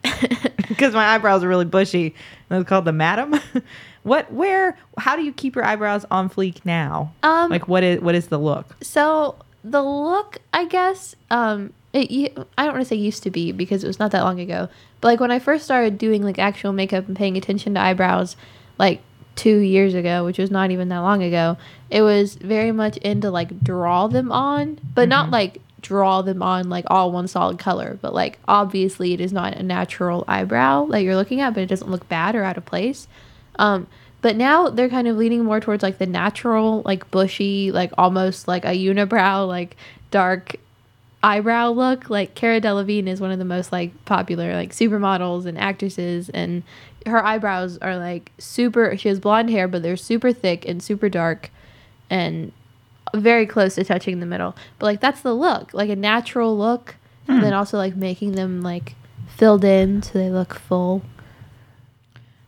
*laughs* because my eyebrows are really bushy. And it was called the Madam. *laughs* what, where, how do you keep your eyebrows on fleek now? Um, like, what is, what is the look? So the look, I guess, um, it, I don't want to say used to be because it was not that long ago. But like when I first started doing like actual makeup and paying attention to eyebrows, like two years ago, which was not even that long ago, it was very much into like draw them on, but not like draw them on like all one solid color. But like obviously it is not a natural eyebrow that you're looking at, but it doesn't look bad or out of place. Um, but now they're kind of leaning more towards like the natural, like bushy, like almost like a unibrow, like dark eyebrow look. Like Cara Delevingne is one of the most like popular like supermodels and actresses, and her eyebrows are like super. She has blonde hair, but they're super thick and super dark, and very close to touching the middle. But like that's the look, like a natural look, and hmm. then also like making them like filled in so they look full.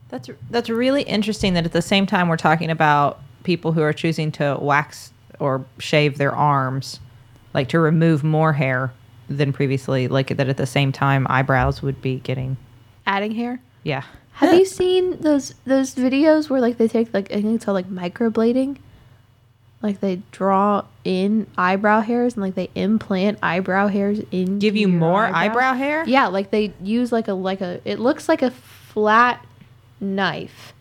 That's that's really interesting that at the same time we're talking about people who are choosing to wax or shave their arms, like to remove more hair than previously, like that at the same time eyebrows would be getting Adding hair. yeah. Have you seen those those videos where like they take like I think it's called like microblading? Like they draw in eyebrow hairs and like they implant eyebrow hairs in Give you your more eyebrow hair? Yeah, like they use like a like a it looks like a flat knife.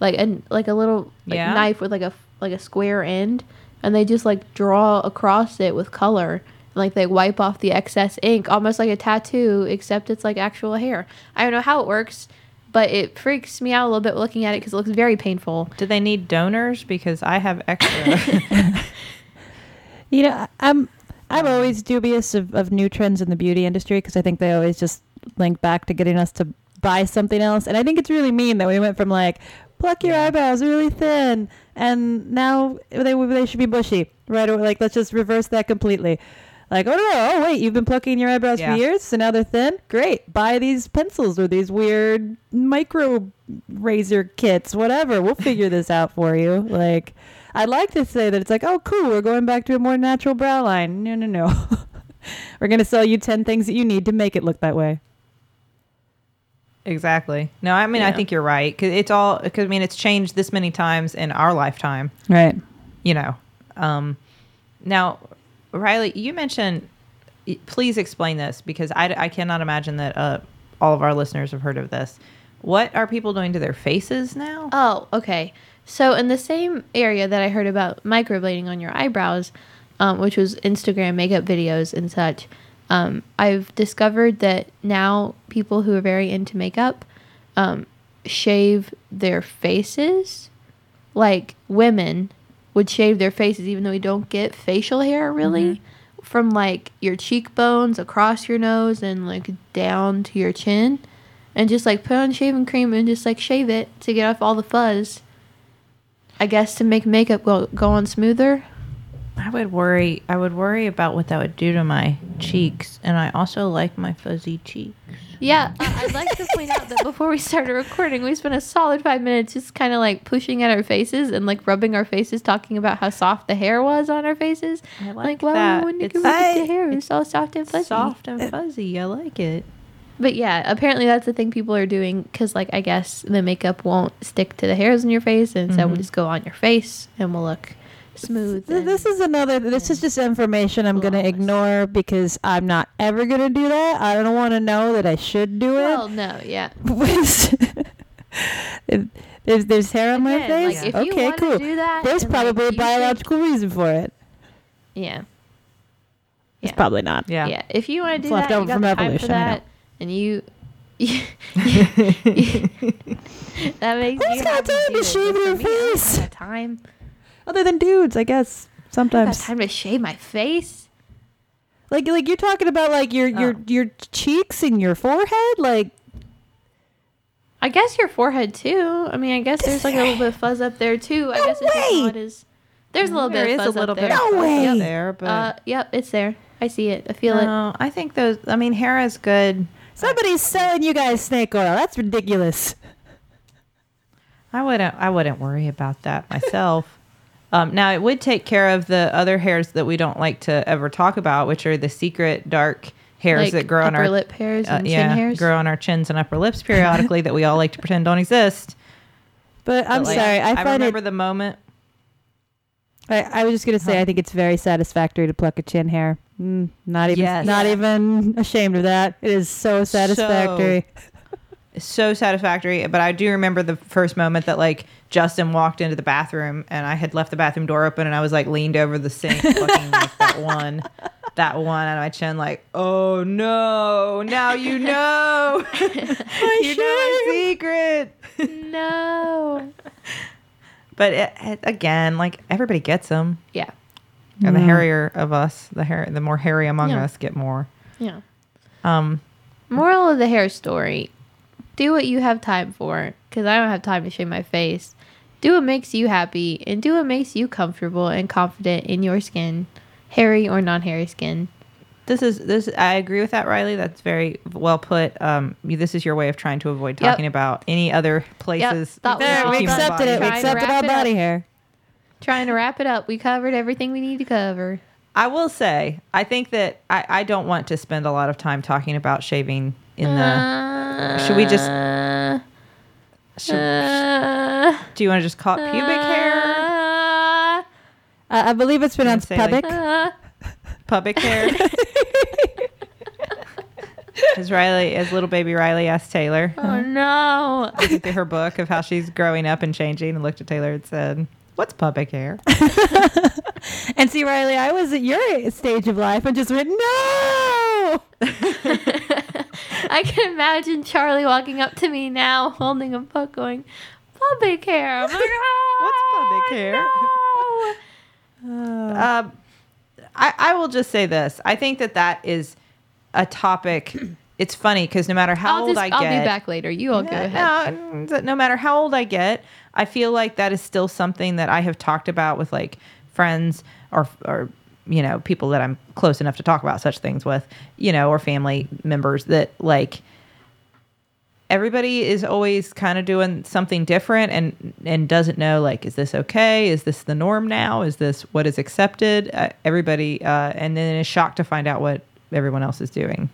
Like a like a little like Yeah. knife with like a like a square end and they just like draw across it with color and like they wipe off the excess ink almost like a tattoo except it's like actual hair. I don't know how it works, but it freaks me out a little bit looking at it cuz it looks very painful. Do they need donors? Because I have extra. *laughs* *laughs* You know, I'm I'm always dubious of, of new trends in the beauty industry because I think they always just link back to getting us to buy something else. And I think it's really mean that we went from like pluck your eyebrows really thin, and now they they should be bushy. Right? Or like let's just reverse that completely. Like, oh no, oh wait, you've been plucking your eyebrows Yeah. for years, so now they're thin. Great, buy these pencils or these weird micro razor kits, whatever. We'll figure this out for you. Like, I'd like to say that it's like, oh, cool, we're going back to a more natural brow line. No, no, no. *laughs* we're gonna sell you ten things that you need to make it look that way. Exactly. No, I mean I think you're right because it's all because I mean it's changed this many times in our lifetime. Right. You know. Um, now, Rileigh, you mentioned. Please explain this because I, I cannot imagine that uh, all of our listeners have heard of this. What are people doing to their faces now? Oh, okay. So in the same area that I heard about microblading on your eyebrows, um, which was Instagram makeup videos and such, um, I've discovered that now people who are very into makeup um, shave their faces. Like women would shave their faces, even though we don't get facial hair really, from like your cheekbones across your nose and like down to your chin and just like put on shaving cream and just like shave it to get off all the fuzz. I guess to make makeup go, go on smoother. I would worry. I would worry about what that would do to my cheeks, and I also like my fuzzy cheeks. Yeah, I- I'd like to point out that before we started recording, we spent a solid five minutes just kind of like pushing at our faces and like rubbing our faces, talking about how soft the hair was on our faces. I like well, that. when you It's- can look at I- the hair, it's all soft and fuzzy. Soft and fuzzy. I like it. But yeah, apparently that's the thing people are doing because, like, I guess the makeup won't stick to the hairs in your face, and so we'll mm-hmm. just go on your face and we'll look smooth. Th- This is another. This is just information I'm going to ignore because I'm not ever going to do that. I don't want to know that I should do well, it. no, yeah. *laughs* There's there's hair on my face. like, if okay, cool. do that There's and, like, probably a you think- biological reason for it. Yeah. It's Yeah. probably not. Yeah. Yeah. If you want to It's do left that, you over got from the time for evolution, that, and you. *laughs* *laughs* that makes Who's you got time to do it. shave But their for me, face? time. Other than dudes, I guess sometimes. I don't got time to shave my face. Like like you're talking about like your your Oh. your cheeks and your forehead. Like I guess your forehead too. I mean, I guess there's like a little bit of *laughs* fuzz up there too. I No guess it's way. not as. There's a little There bit There is fuzz a little bit there. No fuzz way. up there, but Uh, yep, it's there. I see it. I feel it. no, I think those. I mean, hair is good. somebody's selling you guys snake oil. That's ridiculous. I wouldn't. I wouldn't worry about that myself. Um, now it would take care of the other hairs that we don't like to ever talk about, which are the secret dark hairs Like that grow on our lip hairs uh, and chin yeah, hairs. grow on our chins and upper lips periodically that we all like to pretend don't exist. *laughs* But I'm But, like, sorry. I find remember it. the moment. I, I was just gonna say. Huh. I think it's very satisfactory to pluck a chin hair. Mm, not even. Yes. Not Yeah. even ashamed of that. It is so satisfactory. so satisfactory. But I do remember the first moment that like Justin walked into the bathroom and I had left the bathroom door open and I was like leaned over the sink, looking like that *laughs* one, that one on my chin, like, oh no, now you know, *laughs* *laughs* you know my secret. no. But it, it- again, like everybody gets them, Yeah. and the hairier of us, the hair, the more hairy among Yeah. us get more. Yeah. Um, Moral of the hair story: Do what you have time for, because I don't have time to shave my face. Do what makes you happy, and do what makes you comfortable and confident in your skin, hairy or non-hairy skin. This is this. I agree with that, Rileigh. That's very well put. Um, you- this is your way of trying to avoid Yep. talking about any other places. Thought we There, we accepted it. We accepted wrap our it up. body hair. Trying to wrap it up, we covered everything we need to cover. I will say, I think that I, I don't want to spend a lot of time talking about shaving in the. Uh, should we just- uh, Should, uh, do you want to just call it pubic hair? uh, I believe it's pronounced say, like- pubic. uh, Pubic hair? *laughs* as Rileigh, as little baby Rileigh asked Teylor, oh no. looking through her book of how she's growing up and changing, and looked at Teylor and said, "What's pubic hair?" *laughs* And see, Rileigh, I was at your stage of life and just went, no. *laughs* I can imagine Charlie walking up to me now holding a book going, pubic hair. I'm like, *laughs* What's pubic "Oh, hair?" no." *laughs* Um, I, I will just say this. I think that that is a topic. *clears throat* It's funny because no matter how I'll old just, I I'll get, be back later. You all go ahead. No, no matter how old I get, I feel like that is still something that I have talked about with like friends or or you know people that I'm close enough to talk about such things with, you know, or family members that like everybody is always kind of doing something different and and doesn't know like is this okay? Is this the norm now? Is this what is accepted? Uh, everybody uh, and then is shocked to find out what everyone else is doing.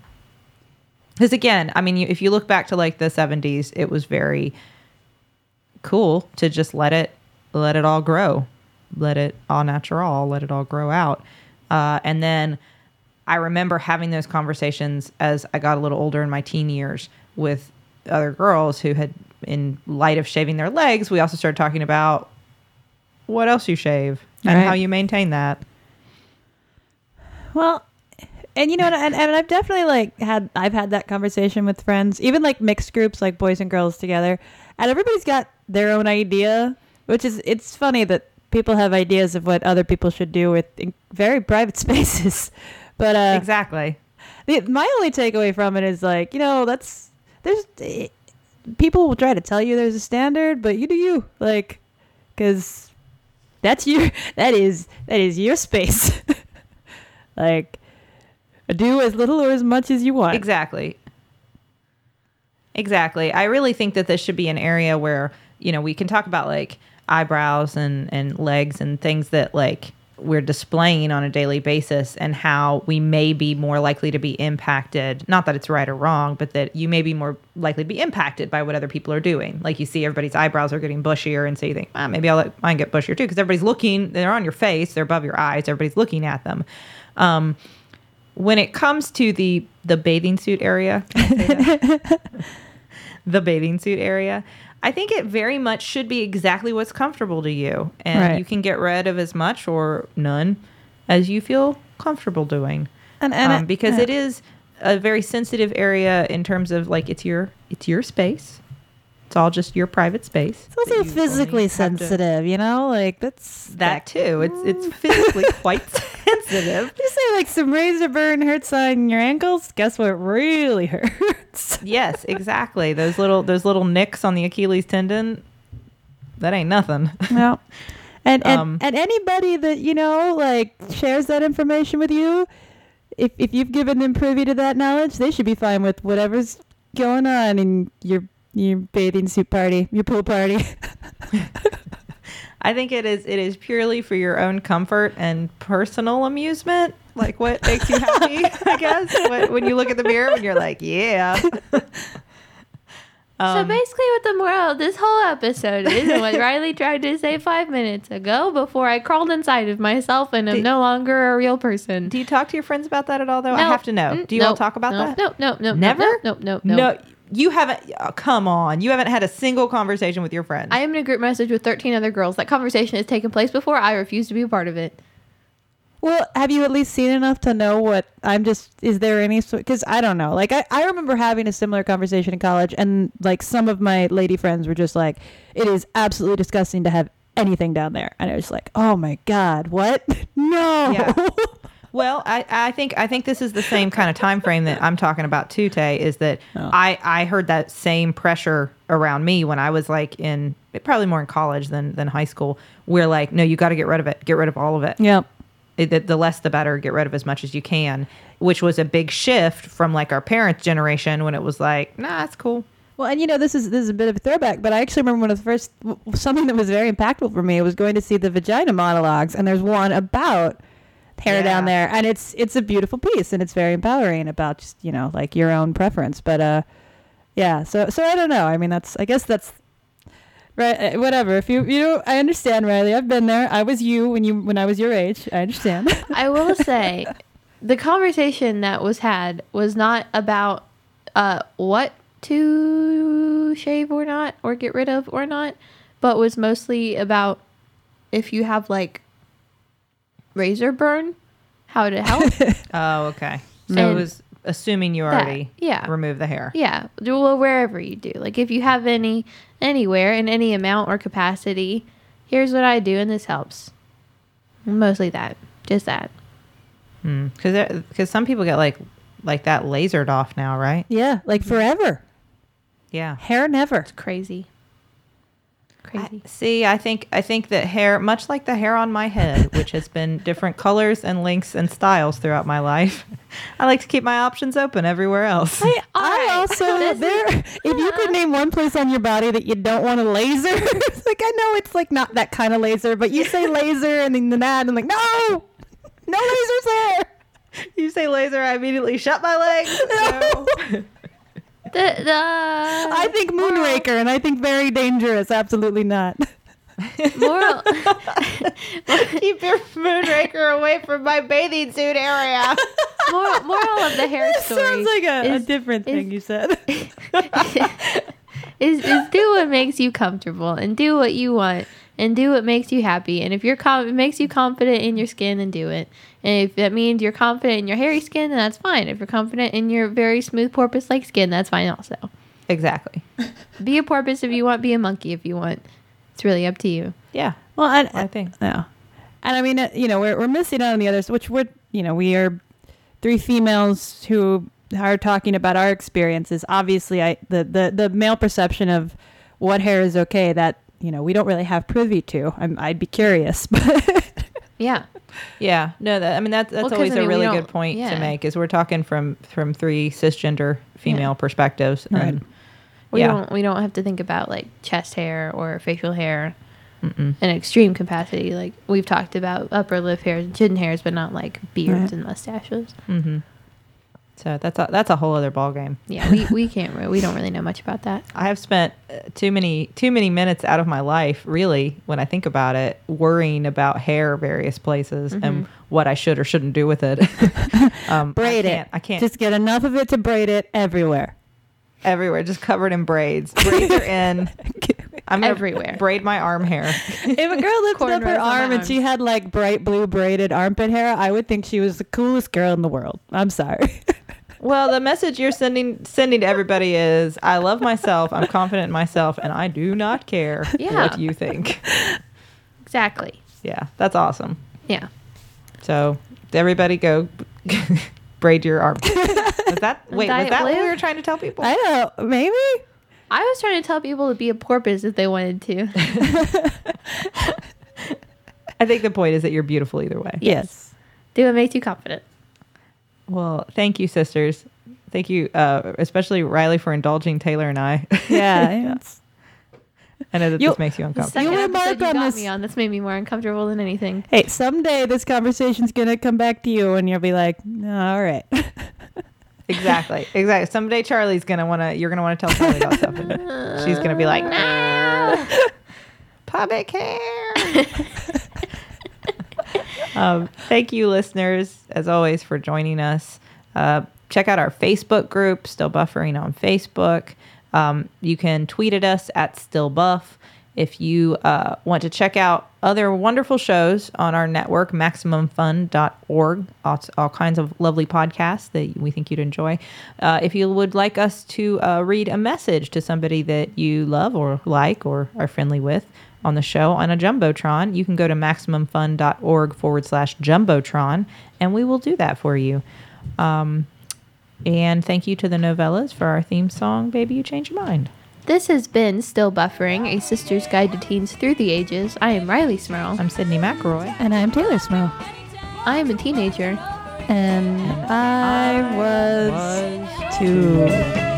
Because again, I mean, you, if you look back to like the 70s, it was very cool to just let it let it all grow, let it all natural, let it all grow out. Uh, and then I remember having those conversations as I got a little older in my teen years with other girls who had, in light of shaving their legs, we also started talking about what else you shave and Right. how you maintain that. Well, and you know, and, and I've definitely like had I've had that conversation with friends, even like mixed groups, like boys and girls together, and everybody's got their own idea, which is it's funny that people have ideas of what other people should do with in very private *laughs* spaces, but uh, exactly. the, my only takeaway from it is like you know that's there's eh, people will try to tell you there's a standard, but you do you like because that's your *laughs* that is that is your space. *laughs* like do as little or as much as you want. Exactly. Exactly. I really think that this should be an area where, you know, we can talk about like eyebrows and, and legs and things that like we're displaying on a daily basis and how we may be more likely to be impacted. Not that it's right or wrong, but that you may be more likely to be impacted by what other people are doing. Like you see everybody's eyebrows are getting bushier and so you think, ah, maybe I'll let mine get bushier too. Because everybody's looking, they're on your face, they're above your eyes, everybody's looking at them. Um, when it comes to the the bathing suit area, can I say that? *laughs* the bathing suit area, I think it very much should be exactly what's comfortable to you, and Right. you can get rid of as much or none as you feel comfortable doing. And, and um, because yeah. it is a very sensitive area in terms of like it's your it's your space. It's all just your private space. It's also that you only physically have to- sensitive, you know? Like that's that too. It's it's physically *laughs* quite sensitive. You say like some razor burn hurts on your ankles. Guess what really *laughs* hurts? Yes, exactly. Those little those little nicks on the Achilles tendon. That ain't nothing. no. And and, *laughs* Um, and anybody that you know like shares that information with you, if if you've given them privy to that knowledge, they should be fine with whatever's going on in your your bathing suit party, your pool party. *laughs* I think it is it is purely for your own comfort and personal amusement. Like what makes you happy, *laughs* I guess. What, when you look at the mirror and you're like, yeah. *laughs* so Um, basically, what the moral of this whole episode is, and what Rileigh tried to say five minutes ago before I crawled inside of myself and am no longer a real person. do you talk to your friends about that at all, though? I have to know. Mm, Do you all talk about nope, that? No, no, no, Never? Nope, nope, nope. No, you haven't. oh, come on, you haven't had a single conversation with your friends. I am in a group message with 13 other girls. That conversation has taken place before. I refuse to be a part of it. Well, have you at least seen enough to know what I'm just? Is there any? Because I don't know. Like I, I remember having a similar conversation in college, and like some of my lady friends were just like, "It is absolutely disgusting to have anything down there," and I was like, "Oh my god, what? *laughs* no." Yeah. Well, I, I think I think this is the same kind of time frame that I'm talking about too, Tay, is that Oh. I, I heard that same pressure around me when I was like in probably more in college than, than high school, where like, no, you got to get rid of it. Get rid of all of it. yep. It- the, the less the better. Get rid of as much as you can, which was a big shift from like our parents' generation when it was like, nah, it's cool. Well, and you know, this is this is a bit of a throwback, but I actually remember one of the first something that was very impactful for me was going to see the vagina monologues, and there's one about hair Yeah. down there, and it's it's a beautiful piece, and it's very empowering about just you know like your own preference. But uh, yeah, so so I don't know. I mean, that's I guess that's right. uh, Whatever. If you you know, I understand, Rileigh. I've been there. I was you when you when I was your age. I understand. *laughs* I will say the conversation that was had was not about uh, what to shave or not, or get rid of or not, but was mostly about if you have like razor burn, how to help. *laughs* Oh, okay. So it was assuming you that, already yeah. remove the hair. Yeah, do- well, wherever you do. Like if you have any anywhere in any amount or capacity, here's what I do, and this helps. Mostly that, just that. Hmm. Because because some people get like like that lasered off now, right? yeah, like forever. Yeah. Hair never. It's crazy, I- see, I think I think that hair, much like the hair on my head, which has been different colors and lengths and styles throughout my life, *laughs* I like to keep my options open everywhere else. I, I also *laughs* This is- there. If you could *laughs* name one place on your body that you don't want a laser, like I know it's like not that kind of laser, but you say laser and then that, and I'm like, no, no lasers there. you say laser, I immediately shut my legs. No. The, the I think Moonraker, and I think very dangerous. Absolutely not. moral. *laughs* Keep your moonraker away from my bathing suit area. moral, moral of the hair story Sounds like a, a is- different is- thing you said. *laughs* is is do what makes you comfortable and do what you want and do what makes you happy. And if you're com- it makes you confident in your skin, then do it. And if that means you're confident in your hairy skin, then that's fine. If you're confident in your very smooth porpoise-like skin, that's fine also. Exactly. Be a porpoise if you want. Be a monkey if you want. It's really up to you. Yeah. well, and, I think. Yeah. And I mean, uh, you know, we're, we're missing out on the others, which we're, you know, we are three females who are talking about our experiences. Obviously, I the, the, the male perception of what hair is okay that, you know, we don't really have privy to. I'm, I'd be curious. *laughs* But Yeah. Yeah. No, that, I mean that's that's Well, 'cause, always I mean, a really good point yeah. to make is we're talking from from three cisgender female perspectives Right. and We yeah. don't we don't have to think about like chest hair or facial hair Mm-mm. in extreme capacity. Like we've talked about upper lip hairs and chin hairs, but not like beards Right. and mustaches. Mm-hmm. So that's a, that's a whole other ball game. Yeah, we, we can't we don't really know much about that. *laughs* I have spent uh, too many too many minutes out of my life, really, when I think about it, worrying about hair various places and what I should or shouldn't do with it. *laughs* um, braid I it. can't, I can't Just get enough of it to braid it everywhere. everywhere, just covered in braids. Braids are in. *laughs* I'm Everywhere. Braid my arm hair. if a girl lifted up her arm and she had like bright blue braided armpit hair, I would think she was the coolest girl in the world. I'm sorry. Well, the message you're sending sending to everybody is I love myself, I'm confident in myself, and I do not care Yeah. what you think. Exactly. Yeah, that's awesome. Yeah. So everybody go *laughs* braid your arm. Was that *laughs* wait, was Diet that what we were trying to tell people? I don't maybe. I was trying to tell people to be a porpoise if they wanted to. *laughs* I think the point is that you're beautiful either way. Yes. Do what makes you confident. Well, thank you, sisters. Thank you, uh, especially Rileigh, for indulging Teylor and I. *laughs* Yeah. *laughs* it's- I know that You- this makes you uncomfortable. second You episode remark you on this- me on this made me more uncomfortable than anything. Hey, someday this conversation's gonna come back to you, and you'll be like, "All right." *laughs* Exactly, exactly. Someday Charlie's gonna wanna. You're gonna wanna tell Charlie about stuff, and she's gonna be like, "No, pubic hair." Um, thank you, listeners, as always, for joining us. Uh, check out our Facebook group, Still Buffering on Facebook. Um, you can tweet at us at Still Buff. If you uh, want to check out other wonderful shows on our network, MaximumFun.org, all, all kinds of lovely podcasts that we think you'd enjoy. Uh, if you would like us to uh, read a message to somebody that you love or like or are friendly with on the show on a Jumbotron, you can go to MaximumFun.org forward slash Jumbotron, and we will do that for you. Um, and thank you to the Nouvellas for our theme song, Baby You Change Your Mind. This has been Still Buffering, a sister's guide to teens through the ages. I am Rileigh Smirl. I'm Sydnee McElroy. and I'm Teylor Smirl, I am a teenager. and I was too. Baby, you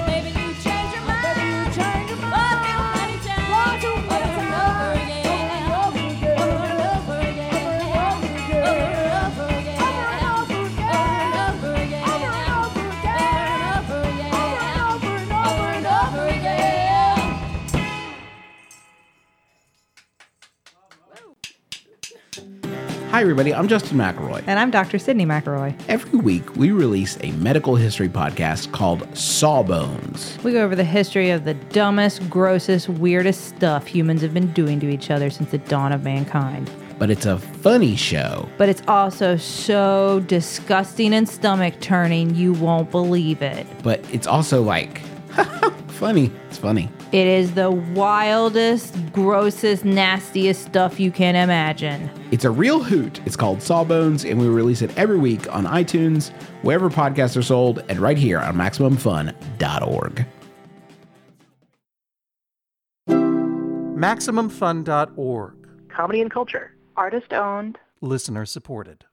Hi, everybody. I'm Justin McElroy. And I'm Dr. Sydnee McElroy. Every week, we release a medical history podcast called Sawbones. We go over the history of the dumbest, grossest, weirdest stuff humans have been doing to each other since the dawn of mankind. But it's a funny show. But it's also so disgusting and stomach turning, you won't believe it. But it's also like, *laughs* funny. It's funny. It is the wildest, grossest, nastiest stuff you can imagine. It's a real hoot. It's called Sawbones, and we release it every week on iTunes, wherever podcasts are sold, and right here on MaximumFun.org. MaximumFun.org. comedy and culture. Artist owned. Listener supported.